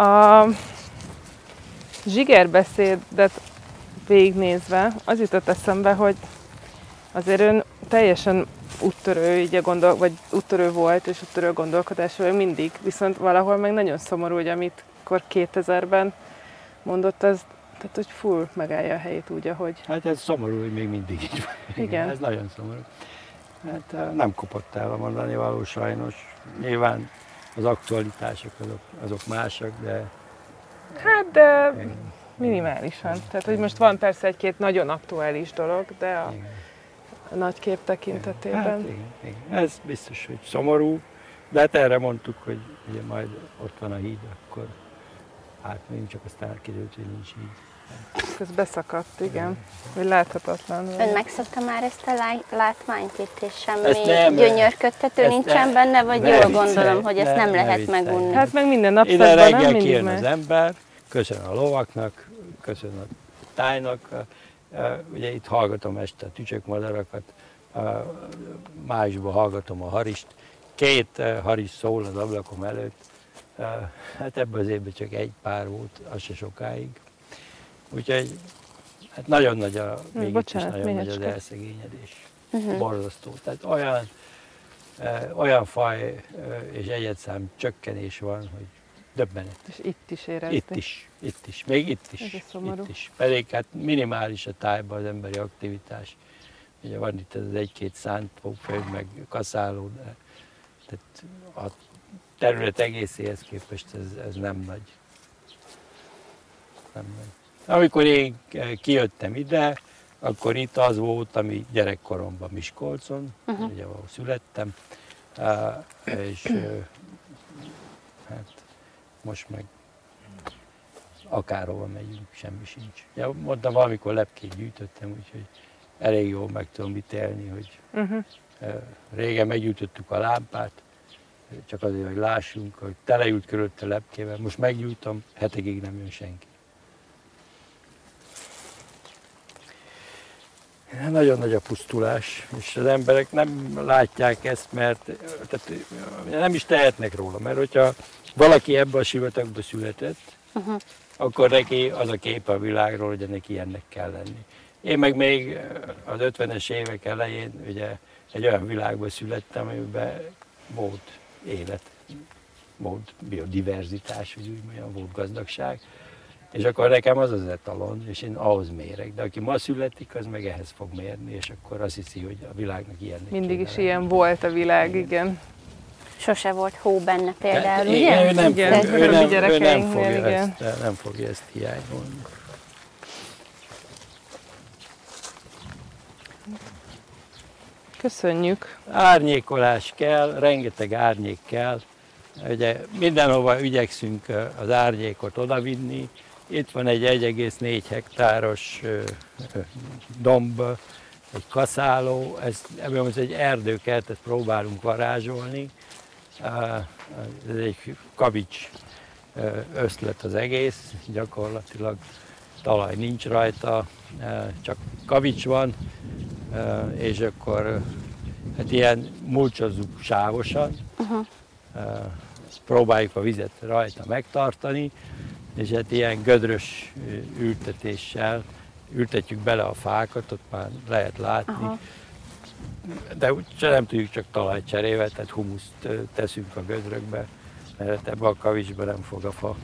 A zsigerbeszédet végignézve az jutott eszembe, hogy azért ön teljesen úttörő, így a gondol, vagy úttörő volt, és úttörő gondolkodású mindig, viszont valahol meg nagyon szomorú, hogy amit akkor 2000-ben mondott, az, tehát hogy full megállja a helyét úgy, ahogy. Hát ez szomorú, hogy még mindig így van. Igen. Ez nagyon szomorú. Hát nem kopott el a mondani való sajnos. Nyilván az aktualitások azok, azok másak, de Hát, de igen, minimálisan. Tehát, hogy most van persze egy-két nagyon aktuális dolog, de a, igen. A nagy kép Hát tekintetében. igen, igen. Ez biztos, hogy szomorú, de hát erre mondtuk, hogy ugye majd ott van a híd, akkor átmegyünk, csak aztán kiderült, hogy nincs híd. Ez beszakadt, igen. Vagy láthatatlan. Ön megszokta már ezt a lá- látványt itt, és semmi Ezt nem, gyönyörködtető ezt nincsen ne- benne, vagy ne jól viccelj, gondolom, hogy ezt ne- nem ne lehet viccelj. megunni? Hát meg minden Ide napszakban nem reggel mindig kijön az ember, köszön a lovaknak, köszön a tájnak, ugye itt hallgatom este a tücsökmadarakat, májusban hallgatom a harist, két haris szól az ablakom előtt, hát ebben az évben csak egy pár volt, az se sokáig. Úgyhogy hát nagyon nagy a, még itt is bocsánat, nagyon nagy az elszegényedés. Mhm. Borzasztó. Tehát olyan, olyan faj és egyetszám csökkenés van, hogy döbbenet. És itt is érezni. Itt is, itt is, még itt is. Ez szomorú. Itt is. Pedig hát minimális a tájban az emberi aktivitás. Ugye van itt az egy-két szántóföld, meg kaszáló, de tehát a terület egészéhez képest ez, ez nem nagy. Nem nagy. Amikor én kijöttem ide, akkor itt az volt, ami gyerekkoromban Miskolcon, Mhm. ugye ahol születtem, és hát most meg akárhova megyünk, semmi sincs. Ja, mondtam, valamikor lepkét gyűjtöttem, úgyhogy elég jól meg tudom ítélni, hogy uh-huh. régen meggyűjtöttük a lámpát, csak azért, hogy lássunk, hogy teleült körülötte lepkével. Most meggyújtom, hetekig nem jön senki. Nagyon nagy a pusztulás, és az emberek nem látják ezt, mert tehát nem is tehetnek róla, mert hogyha valaki ebbe a sivatagba született, uh-huh. akkor neki az a kép a világról, hogy neki ilyennek kell lenni. Én meg még az 50-es évek elején ugye egy olyan világban születtem, amiben volt élet, volt biodiverzitás, hogy úgy mondjam, volt gazdagság. És akkor nekem az az etalon, és én ahhoz mérek. De aki ma születik, az meg ehhez fog mérni, és akkor azt hiszi, hogy a világnak ilyen. Mindig is lenni. ilyen volt a világ, igen. igen. Sose volt hó benne például, ugye? Ő nem, igen, fog, ő nem, ő nem, fogja igen. Ezt, nem fogja ezt hiányolni. Köszönjük. Árnyékolás kell, rengeteg árnyék kell. Ugye mindenhova igyekszünk az árnyékot odavinni. Itt van egy 1,4 hektáros domb, egy kaszáló, ez, ebből most egy erdőkertet próbálunk varázsolni. Ez egy kavics öszlet az egész, gyakorlatilag talaj nincs rajta, csak kavics van, és akkor hát ilyen mulcsozzuk sávosan, uh-huh. próbáljuk a vizet rajta megtartani, és hát ilyen gödrös ültetéssel ültetjük bele a fákat, ott már lehet látni, uh-huh. de úgy nem tudjuk csak talajcserével, tehát humuszt teszünk a gödrökbe, mert ebbe a kavicsba nem fog a fa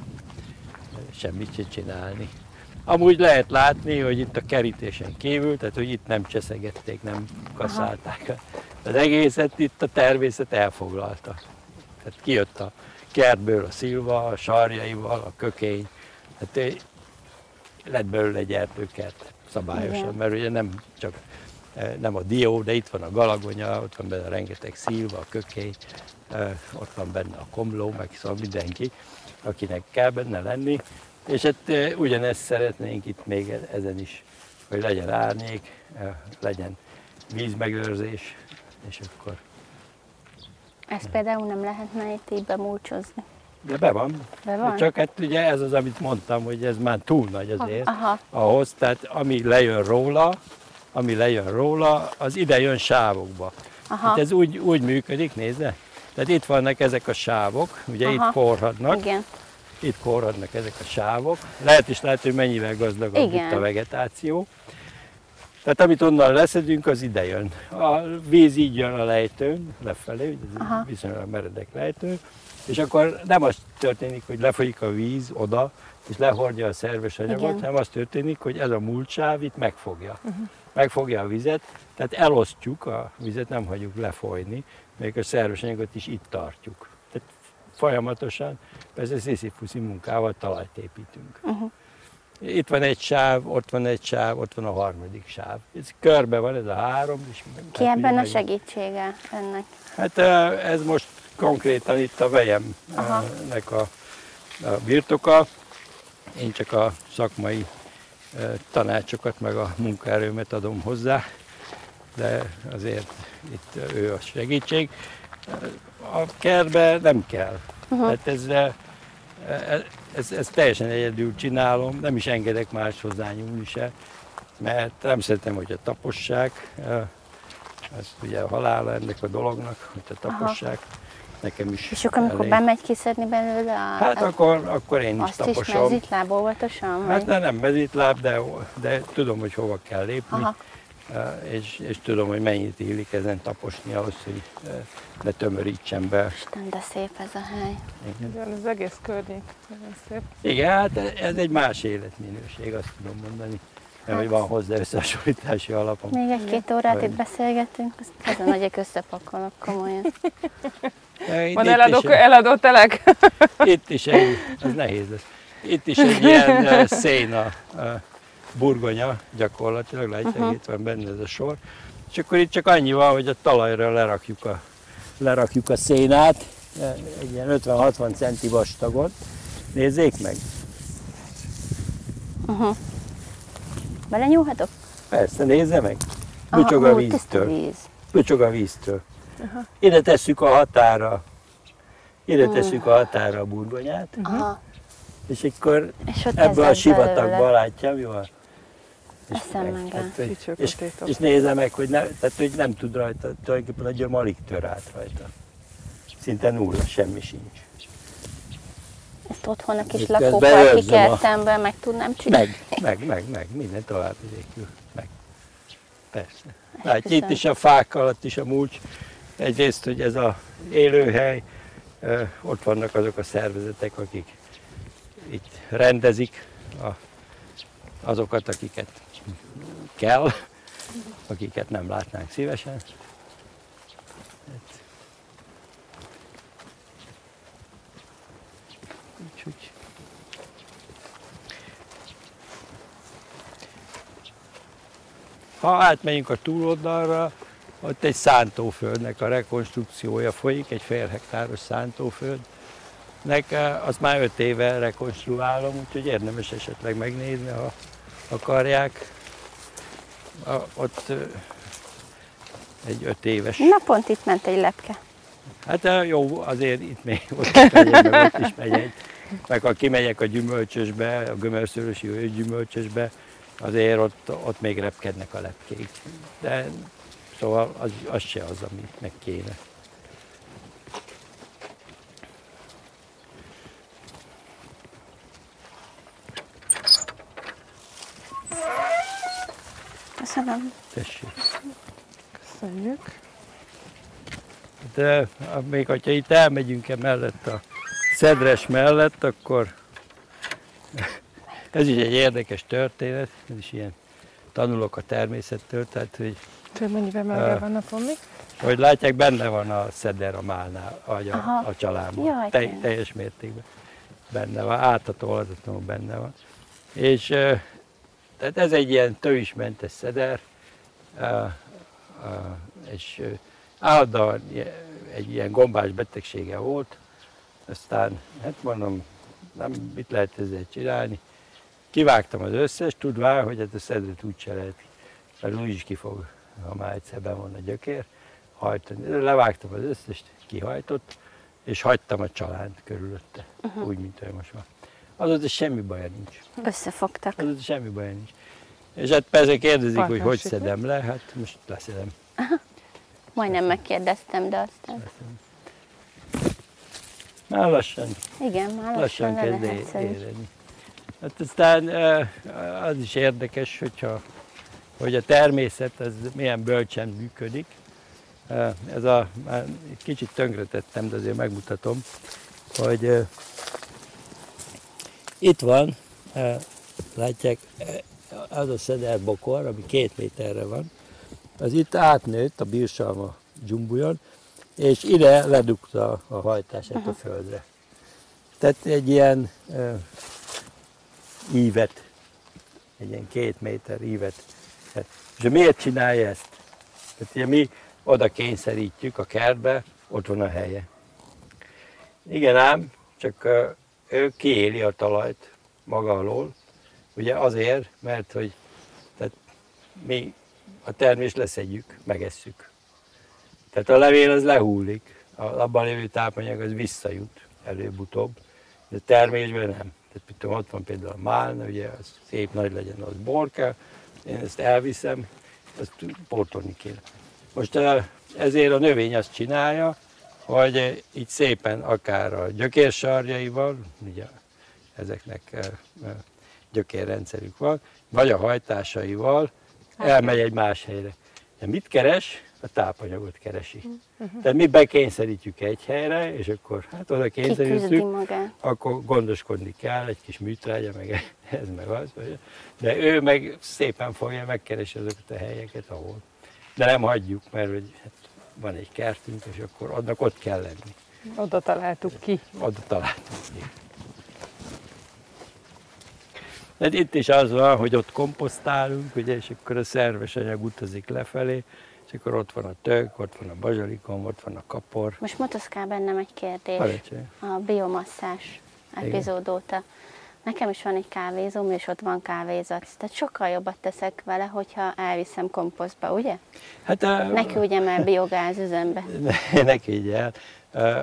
semmit csinálni. Amúgy lehet látni, hogy itt a kerítésen kívül, tehát hogy itt nem cseszegették, nem kaszálták. Aha. Az egészet itt a természet elfoglalta. Tehát kijött a kertből a szilva, a sarjaival, a kökény. Tehát lett belőle egy erdőkert szabályosan, Igen. mert ugye nem csak eh, nem a dió, de itt van a galagonya, ott van benne rengeteg szilva, a kökény, eh, ott van benne a komló, meg szóval mindenki, akinek kell benne lenni, és hát ugyanezt szeretnénk itt még ezen is, hogy legyen árnyék, legyen vízmegőrzés, és akkor... Ezt például nem lehetne itt így bemúlcsozni. De be van. Be van? Csak hát ugye ez az, amit mondtam, hogy ez már túl nagy azért Aha. ahhoz, tehát ami lejön róla, ami lejön róla, az ide jön sávokba. Aha. Hát ez úgy, úgy működik, nézze. Tehát itt vannak ezek a sávok, ugye Aha. itt porhadnak. Igen itt korradnak ezek a sávok. Lehet is látni, hogy mennyivel gazdagabb Igen. itt a vegetáció. Tehát amit onnan leszedünk, az ide jön. A víz így jön a lejtőn, lefelé, ugye ez Aha. viszonylag meredek lejtő, és akkor nem az történik, hogy lefolyik a víz oda, és lehordja a szerves anyagot, Igen. hanem az történik, hogy ez a múltsáv itt megfogja. Uh-huh. Megfogja a vizet, tehát elosztjuk a vizet, nem hagyjuk lefolyni, még a szerves anyagot is itt tartjuk folyamatosan, persze sziszifuszi munkával talajt építünk. Uh-huh. Itt van egy sáv, ott van egy sáv, ott van a harmadik sáv. Ez körbe van ez a három. És Ki hát ebben a segítsége ennek? Hát ez most konkrétan itt a vejemnek a, a birtoka. Én csak a szakmai tanácsokat, meg a munkaerőmet adom hozzá, de azért itt ő a segítség a kertbe nem kell. Uh-huh. Tehát ez, ez, ez teljesen egyedül csinálom, nem is engedek más hozzányúlni se, mert nem szeretem, hogy a tapossák, ez ugye a halála ennek a dolognak, hogy a tapossák. Aha. Nekem is És akkor, amikor bemegy kiszedni belőle a... Hát akkor, akkor én is taposom. Azt is mezitláb óvatosan? Hát vagy? nem mezitláb, de, de tudom, hogy hova kell lépni. Aha és, és tudom, hogy mennyit illik ezen taposni ahhoz, hogy ne tömörítsen be. Isten, de szép ez a hely. Igen, Igen az egész környék nagyon szép. Igen, hát ez egy más életminőség, azt tudom mondani. Hát. hogy van hozzá összehasonlítási alapom. Még egy-két órát itt beszélgetünk, ezen nagyok összepakolok komolyan. Itt, van eladó, egy, eladó telek? Itt is egy, ez nehéz lesz. Itt is egy ilyen széna burgonya gyakorlatilag, látják, uh-huh. benne ez a sor. És akkor itt csak annyi van, hogy a talajra lerakjuk a lerakjuk a szénát, egy ilyen 50-60 centi vastagon. Nézzék meg! Uh-huh. Belenyúlhatok? Persze, nézze meg! Bucsog a víztől. Víz. Bucsog a víztől. Aha. Ide tesszük a határa, ide tesszük a határa a burgonyát, Aha. és akkor és ebből a sivatagban látja, mi van? És, meg, hát, és, és nézze meg, hogy, ne, tehát, hogy nem tud rajta, tulajdonképpen a gyom alig tör át rajta. Szinte nulla, semmi sincs. Ezt otthon a kis lakókkal kikertemben meg tudnám csinálni? Meg, meg, meg, meg, minden tovább nélkül, meg. Persze. Hát itt is a fák alatt is a mulcs. Egyrészt, hogy ez a élőhely, ott vannak azok a szervezetek, akik itt rendezik a, azokat, akiket kell, akiket nem látnánk szívesen. Ha átmegyünk a túloldalra, ott egy szántóföldnek a rekonstrukciója folyik, egy fél hektáros szántóföld. Nekem azt már öt éve rekonstruálom, úgyhogy érdemes esetleg megnézni, ha akarják. A, ott egy öt éves. Na pont itt ment egy lepke. Hát jó, azért itt még ott is megyek, meg ott is megy egy. Meg ha kimegyek a gyümölcsösbe, a gömörszörösi gyümölcsösbe, azért ott, ott még repkednek a lepkék. De szóval az, az se az, ami meg kéne. Köszönöm. Tessék. Köszönjük. De még hogyha itt elmegyünk e mellett a szedres mellett, akkor ez is egy érdekes történet, ez is ilyen tanulok a természettől, tehát hogy... Tudod, mennyivel melegebb van napon még? Hogy látják, benne van a szeder a málnál, vagy a, a családban. Jaj, Te, teljes mértékben benne van, áthatolhatatlanul benne van. És tehát ez egy ilyen tövismentes szeder, és állandóan egy ilyen gombás betegsége volt, aztán, hát mondom, nem mit lehet ezzel csinálni, Kivágtam az összes, tudvá, hogy hát a szedret úgyse lehet, mert úgyis ki fog, ha már egyszer van a gyökér, hajtani. Levágtam az összest, kihajtott, és hagytam a család körülötte, uh-huh. úgy, mint olyan most van. Azóta semmi baja nincs. Összefogtak. Azóta semmi baja nincs. És hát persze kérdezik, hogy hogy szedem le, hát most leszedem. Majdnem megkérdeztem, de aztán... Már lassan. Igen, már lassan, lassan kezd érezni. Hát aztán az is érdekes, hogyha, hogy a természet ez milyen bölcsen működik. Ez a, már kicsit tönkretettem, de azért megmutatom, hogy itt van, látják, az a szederbokor, ami két méterre van, az itt átnőtt a bírsalma dzsumbujon, és ide ledugta a hajtását a földre. Tehát egy ilyen ívet, egy ilyen két méter ívet. És miért csinálja ezt? Tehát ugye mi oda kényszerítjük a kertbe, ott van a helye. Igen ám, csak kiéli a talajt maga alól, ugye azért, mert hogy tehát mi a termést leszedjük, megesszük. Tehát a levél az lehullik, a abban lévő tápanyag az visszajut előbb-utóbb, de termésben nem. Tehát mit tudom, ott van például a málna, ugye az szép nagy legyen, az borka, én ezt elviszem, ezt portolni kéne. Most ezért a növény azt csinálja, hogy így szépen akár a gyökérsarjaival, ugye ezeknek gyökérrendszerük van, vagy a hajtásaival elmegy egy más helyre. De mit keres? A tápanyagot keresi. Uh-huh. Tehát mi bekényszerítjük egy helyre, és akkor hát oda kényszerítjük, akkor gondoskodni kell, egy kis műtrágya, meg ez, meg az. De ő meg szépen fogja, megkeresi azokat a helyeket, ahol. De nem hagyjuk, mert hogy hát van egy kertünk, és akkor annak ott kell lenni. Oda találtuk ki. Oda találtuk ki. De itt is az van, hogy ott komposztálunk, ugye, és akkor a szerves anyag utazik lefelé, és akkor ott van a tök, ott van a bazsalikom, ott van a kapor. Most motoszkál bennem egy kérdés. Parancsolj. A biomasszás epizód óta. Nekem is van egy kávézóm, és ott van kávézat. Tehát sokkal jobbat teszek vele, hogyha elviszem komposztba, ugye? Hát a, Ne küldjem el biogáz üzembe. ne, ne küldj el.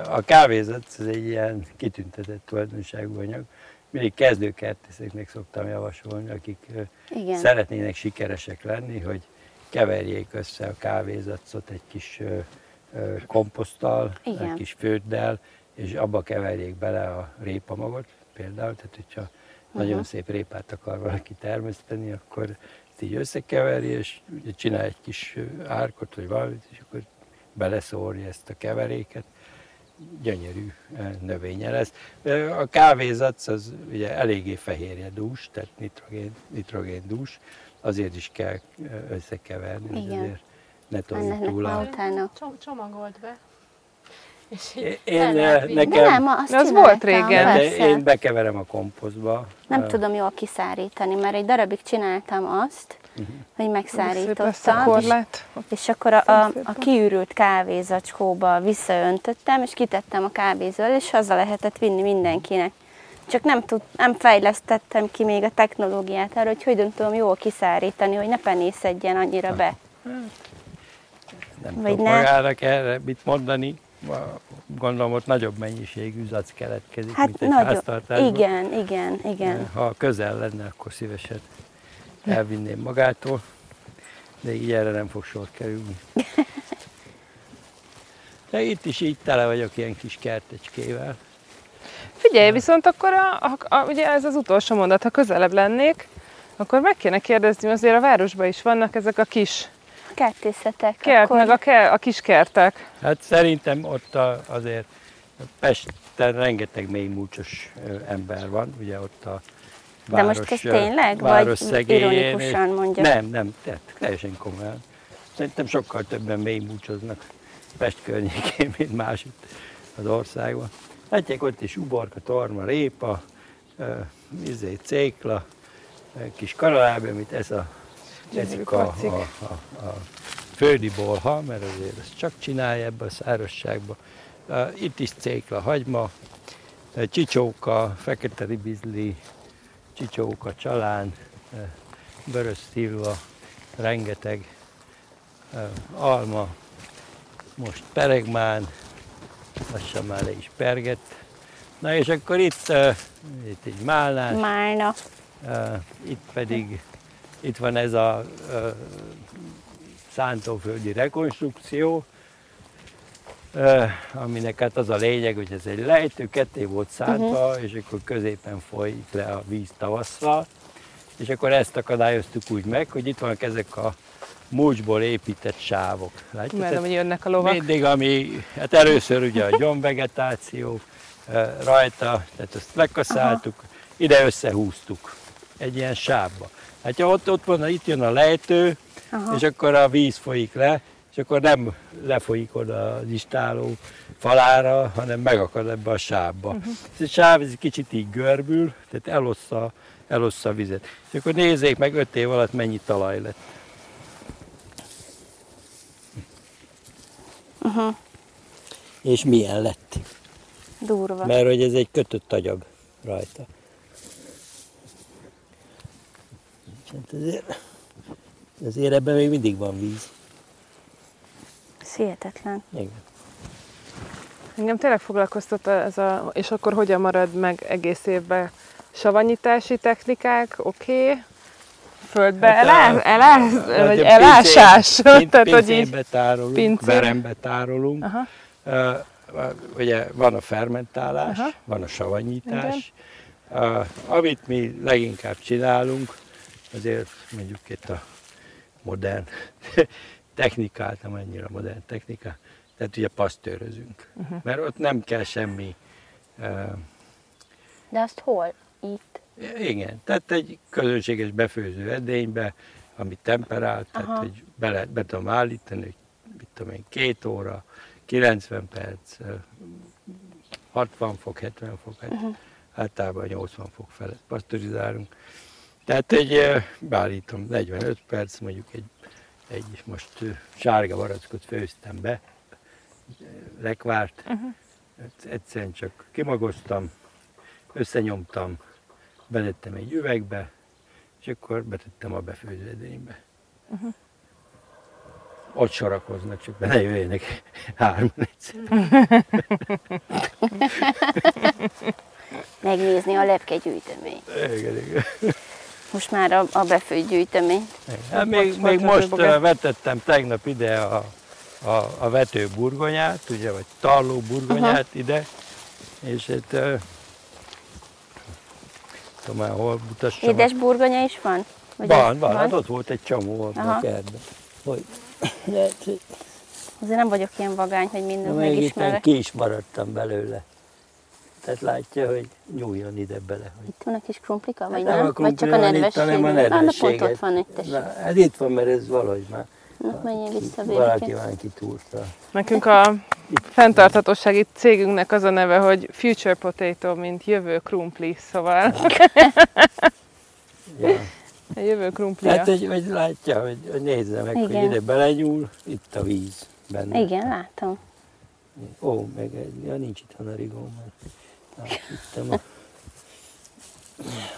A kávézat ez egy ilyen kitüntetett tulajdonságú anyag. Mindig kezdőkertészeknek szoktam javasolni, akik Igen. szeretnének sikeresek lenni, hogy keverjék össze a kávézacot egy kis komposzttal, Igen. egy kis főddel, és abba keverjék bele a répamagot például, tehát hogyha nagyon Mhm. szép répát akar valaki termeszteni, akkor ezt így összekeveri, és ugye csinál egy kis árkot, vagy valamit, és akkor beleszórja ezt a keveréket, gyönyörű növénye lesz. A kávézac az ugye eléggé fehérje dús, tehát nitrogén, nitrogén dús, azért is kell összekeverni, hogy Igen. azért ne toljuk túl a... utána. Csomagolt be. Én- eh, nekem- De nem, azt De az volt régen. De én bekeverem a komposztba. Nem Ö, tudom jól kiszárítani, mert egy darabig csináltam azt, Mhm. hogy megszárítottam, és, és akkor a, a, a kiürült kávézacskóba visszaöntöttem, és kitettem a kávézó elé, és haza lehetett vinni mindenkinek. Csak nem, tud, nem fejlesztettem ki még a technológiát arra, hogy hogyan tudom jól kiszárítani, hogy ne penészedjen annyira be. Nem Vagy tudok ne. magának erre mit mondani. Gondolom ott nagyobb mennyiségű zac keletkezik, Hát mint egy nagyon, háztartásban. igen, igen, igen. Ha közel lenne, akkor szívesen elvinném magától, de így erre nem fog sor kerülni. De itt is így tele vagyok ilyen kis kertecskével. Figyelj, viszont akkor a, a, a, ugye ez az utolsó mondat, ha közelebb lennék, akkor meg kéne kérdezni, azért a városban is vannak ezek a kis Kertészetek. kert, akkor- meg a, ke, a kis kertek. Hát szerintem ott a, azért Pesten rengeteg mély múlcsos ember van, ugye ott a De most ez tényleg, város vagy szegélyén, ironikusan mondja? Nem, nem, tehát teljesen komolyan. Szerintem sokkal többen mély múcsoznak Pest környékén, mint másutt az országban. Látják ott is uborka, torma, répa, izé, cékla, kis karaláb, amit ez a, eszik a, a, a, a földi bolha, mert azért ezt csak csinálja ebbe a szárazságba. Itt is cékla, hagyma, csicsóka, fekete ribizli, csicsóka, csalán, ö, vörös szilva, rengeteg ö, alma, most peregmán, lassan már le is pergett. Na és akkor itt, ö, itt egy málnás, Málna. Itt pedig itt van ez a uh, szántóföldi rekonstrukció, uh, aminek hát az a lényeg, hogy ez egy lejtő, ketté volt szántva, uh-huh. és akkor középen folyik le a víz tavasszal, és akkor ezt akadályoztuk úgy meg, hogy itt vannak ezek a mulcsból épített sávok. Látjátok? Imádom, hogy jönnek a lovak. Mindig, ami, hát először ugye a gyomvegetáció rajta, tehát ezt lekaszáltuk, ide összehúztuk egy ilyen sávba. Hát ha ott, ott van, itt jön a lejtő, Aha. és akkor a víz folyik le, és akkor nem lefolyik oda az istáló falára, hanem megakad ebbe a sávba. Uh-huh. Ez a sáv ez egy kicsit így görbül, tehát elossza, elossza a vizet. És akkor nézzék meg öt év alatt mennyi talaj lett. Uh-huh. És milyen lett. Durva. Mert hogy ez egy kötött agyag rajta. Hát ezért, ezért ebben még mindig van víz. Ez hihetetlen. Igen. Engem tényleg foglalkoztat ez a, és akkor hogyan marad meg egész évben savanyítási technikák, oké, okay. földbe Hát, elá, a- elá, Hát vagy elásás, pincén- pin- tehát hogy így, tárolunk, pincén. verembe tárolunk. Aha. Uh, ugye van a fermentálás, Aha. van a savanyítás. Uh, amit mi leginkább csinálunk, azért mondjuk itt a modern technikát, nem annyira modern technikát, tehát ugye pasztőrözünk. Uh-huh. Mert ott nem kell semmi uh, De azt hol? Itt. igen, tehát egy közönséges befőző edénybe, ami temperált, tehát Aha. hogy be, lehet, be tudom állítani, hogy mit tudom én, két óra, 90 perc, ö, 60 fok, 70 fok, hát Uh-huh. általában 80 fok felett pasztorizálunk. Tehát egy, beállítom 45 perc, mondjuk egy egy most sárga barackot főztem be, lekvárt, uh-huh. egyszerűen csak kimagoztam, összenyomtam, betettem egy üvegbe, és akkor betettem a befőződénybe. Uh-huh. Ott sorakoznak, csak bele jöjjenek hárman egyszer. Megnézni a lepkegyűjteményt. Igen, igen. Most már a, a befőtt gyűjtemény. Hát még, még most vetettem tegnap ide a, a, a vető burgonyát, ugye, vagy tarló burgonyát Aha. ide, és itt uh, tudom már hol mutassam. Édes burgonya is van? Vagy van, van, hát ott volt egy csomó a kertben. Hogy, Azért nem vagyok ilyen vagány, hogy mindent megismerek. ki is maradtam belőle. Tehát látja, hogy nyúljon ide bele. Hogy... Itt van a kis krumplika, vagy hát nem? nem? Vagy csak a nedvesség? hanem a nedvességet. pont ott van itt. Na, hát itt van, mert ez valahogy már Na, menjél vissza Valaki már kitúrta. Nekünk a fenntarthatósági cégünknek az a neve, hogy Future Potato, mint jövő krumpli, szóval... ja. A jövő krumpli. Hát, hogy, hogy látja, hogy, hogy nézze meg, Igen. hogy ide belenyúl, itt a víz benne. Igen, látom. Ó, meg ja, nincs itt a rigóm. a...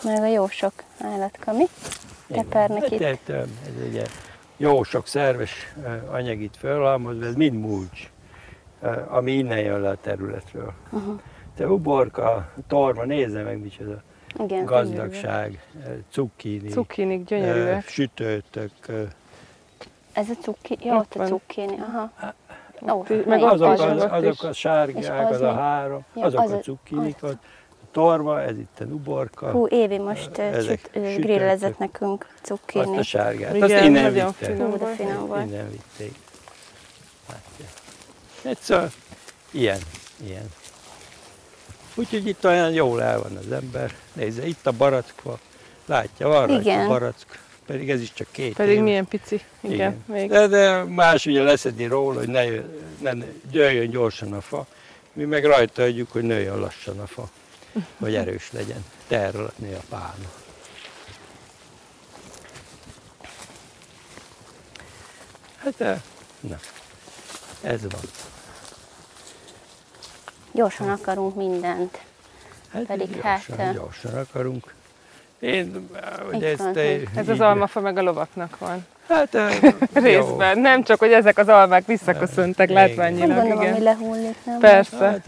Meg a jó sok állatka, mi? Tepernek itt. Hát, ez ugye jó sok szerves anyag itt fölhalmozva, ez mind mulcs, ami innen jön le a területről. Uh-huh. Te uborka, torma, nézze meg micsoda Igen, gazdagság, cukkini, cukkinik gyönyörűek, sütőtök. Ez a cukki, ja, ott a cukkini, aha. Ó, meg azok, az, azok, azok a sárgák, az, az a három, ja, azok az a cukkinik, ott torma, ez itt a uborka. Hú, Évi most ezek süt, grillezett nekünk cukkini. Azt a sárgát, Igen, azt innen vitték. Hú, de finom volt. Innen vitték. Látja. Egyszer ilyen, ilyen. Úgyhogy itt olyan jól el van az ember. Nézze, itt a barackva. Látja, van Igen. a barack. Pedig ez is csak két Pedig év. milyen pici. Igen. Igen. Még. De, de más ugye leszedni róla, hogy ne, ne, ne jöjjön gyorsan a fa. Mi meg rajta adjuk, hogy nőjön lassan a fa hogy erős legyen, terletni a pálma. Hát, eh, na, ez van. Gyorsan akarunk mindent. Hát Pedig gyorsan, hát... Eh, gyorsan akarunk. Én, ugye ezt, ez az almafa meg a lovaknak van. Hát részben. Jó. Nem csak, hogy ezek az almák visszaköszöntek igen. látványilag. Gondolom, igen. ami lehullik, nem? Persze. Hát,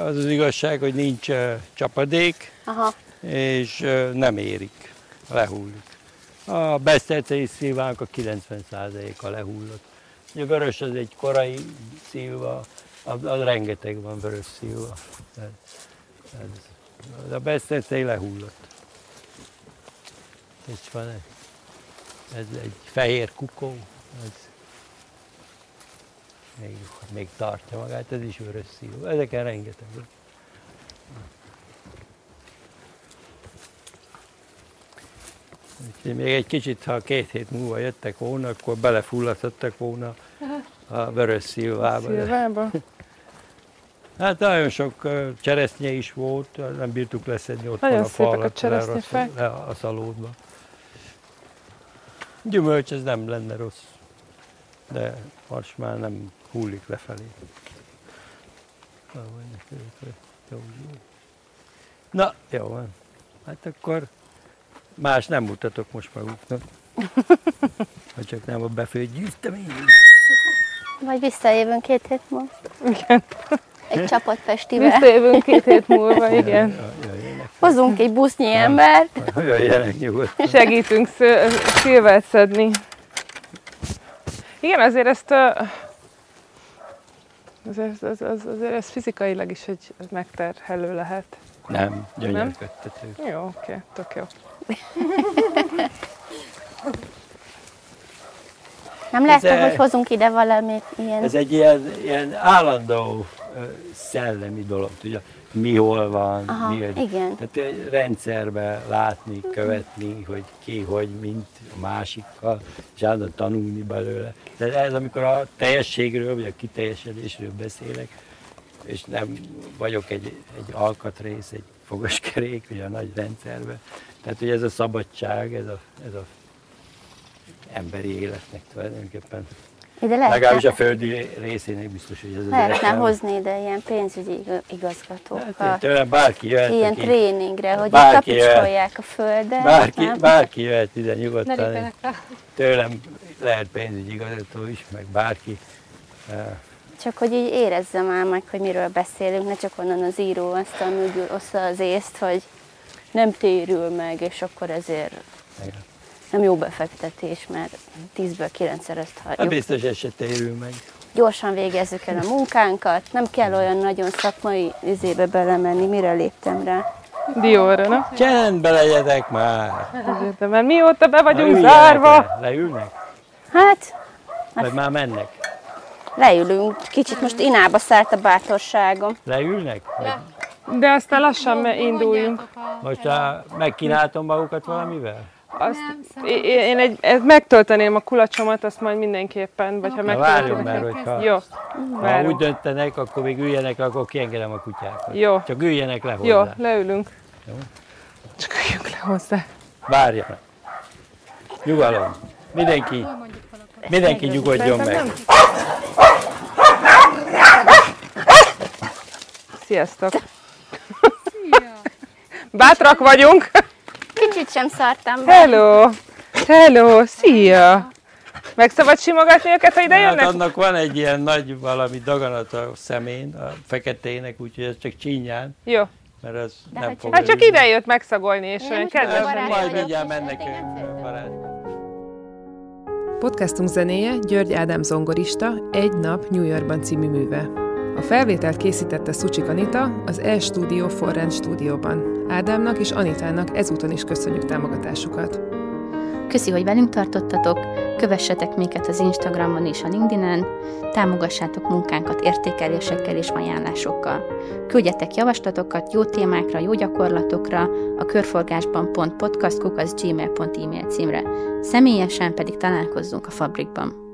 az az igazság, hogy nincs csapadék, Aha. és nem érik, lehullik. A besztercei szilvánk a 90%-a lehullott. A vörös az egy korai szilva, az, az rengeteg van vörös szilva. Ez, ez, a besztercei lehullott. És van egy ez egy fehér kukó, ez még, még tartja magát, ez is vörös szívó. Ezeken rengeteg. Úgyhogy még egy kicsit, ha két hét múlva jöttek volna, akkor belefulladhattak volna a vörös szilvába. Szilvába? Hát nagyon sok cseresznye is volt, nem bírtuk leszedni ott nagyon van a falat, a, a szalódba. Gyümölcs ez nem lenne rossz, de most már nem hullik lefelé. Na, jó van. Hát akkor más nem mutatok most maguknak. Ha csak nem a befőtt gyűjtemény. Vagy visszajövünk két hét múlva. Igen. Egy csapatfestivel. Visszajövünk két hét múlva, igen. Hozunk egy busznyi embert. Jöjjenek nyugodtan. Segítünk szilvet szedni. Igen, azért ezt azért, az, az, azért ez fizikailag is egy megterhelő lehet. Nem, gyönyörködtető. Jó, oké, okay, tök jó. Nem lehet, ez hogy hozunk ide valamit ilyen... Ez egy ilyen, ilyen állandó szellemi dolog, tudja, mi hol van, Aha, mi, igen. Tehát rendszerbe látni, követni, hogy ki, hogy, mint a másikkal, és állandóan tanulni belőle. De ez, amikor a teljességről, vagy a kiteljesedésről beszélek, és nem vagyok egy, egy alkatrész, egy fogaskerék, ugye a nagy rendszerbe. Tehát, hogy ez a szabadság, ez a, ez a emberi életnek tulajdonképpen. Ide Legalábbis lehetne, a földi részének biztos, hogy ez az lehetne hozni ide ilyen pénzügyi igaz- igazgatókat. Hát, tőlem bárki jöhet, Ilyen aki- tréningre, hogy itt Bárki jöhet. tapicskolják a földet. Bárki, nem? bárki jöhet ide nyugodtan. Tőlem lehet pénzügyi igazgató is, meg bárki. Csak hogy így érezzem már meg, hogy miről beszélünk, ne csak onnan az író aztán úgy ossza az észt, hogy nem térül meg, és akkor ezért Igen. Nem jó befektetés, mert 10-ből 9 ezt Hát hagyjuk. biztos ez se térül meg. Gyorsan végezzük el a munkánkat, nem kell olyan nagyon szakmai izébe belemenni, mire léptem rá. Dióra, na? Csendbe legyetek már! De már mióta be vagyunk Üljenek zárva? le. Leülnek? Hát, Vagy már mennek? leülünk. Kicsit most inába szállt a bátorságom. Leülnek? Vagy De aztán lassan me- induljunk. A- most a, megkínáltam magukat valamivel? Azt, Nem, én, egy, ezt megtölteném a kulacsomat, azt majd mindenképpen, vagy ha Na várjon, mert hogyha Jó, ha úgy döntenek, akkor még üljenek, akkor kiengedem a kutyákat. Jó. Csak üljenek le Jó, hozzá. leülünk. Jó. Csak üljünk le hozzá. Várjanak. Nyugalom. Mindenki, mindenki nyugodjon meg. Sziasztok! Szia! Bátrak vagyunk! Kicsit sem szartam be. Hello! Hello! Szia! Meg szabad simogatni őket, ha ide Hát jönnek? annak van egy ilyen nagy valami daganat a szemén, a feketének, úgyhogy ez csak csínyán, Jó. mert az De nem hogy fog Hát csak ide jött megszagolni, és Én olyan kedves. Majd mindjárt mennek barát. Podcastunk zenéje György Ádám zongorista Egy nap New Yorkban című műve. A felvételt készítette Szucsik Anita az E-Studio Forrend stúdióban. Ádámnak és Anitának ezúton is köszönjük támogatásukat. Köszi, hogy velünk tartottatok, kövessetek minket az Instagramon és a LinkedIn-en, támogassátok munkánkat értékelésekkel és ajánlásokkal. Küldjetek javaslatokat jó témákra, jó gyakorlatokra a körforgásban.podcastkukaszgmail.e-mail címre. Személyesen pedig találkozzunk a fabrikban.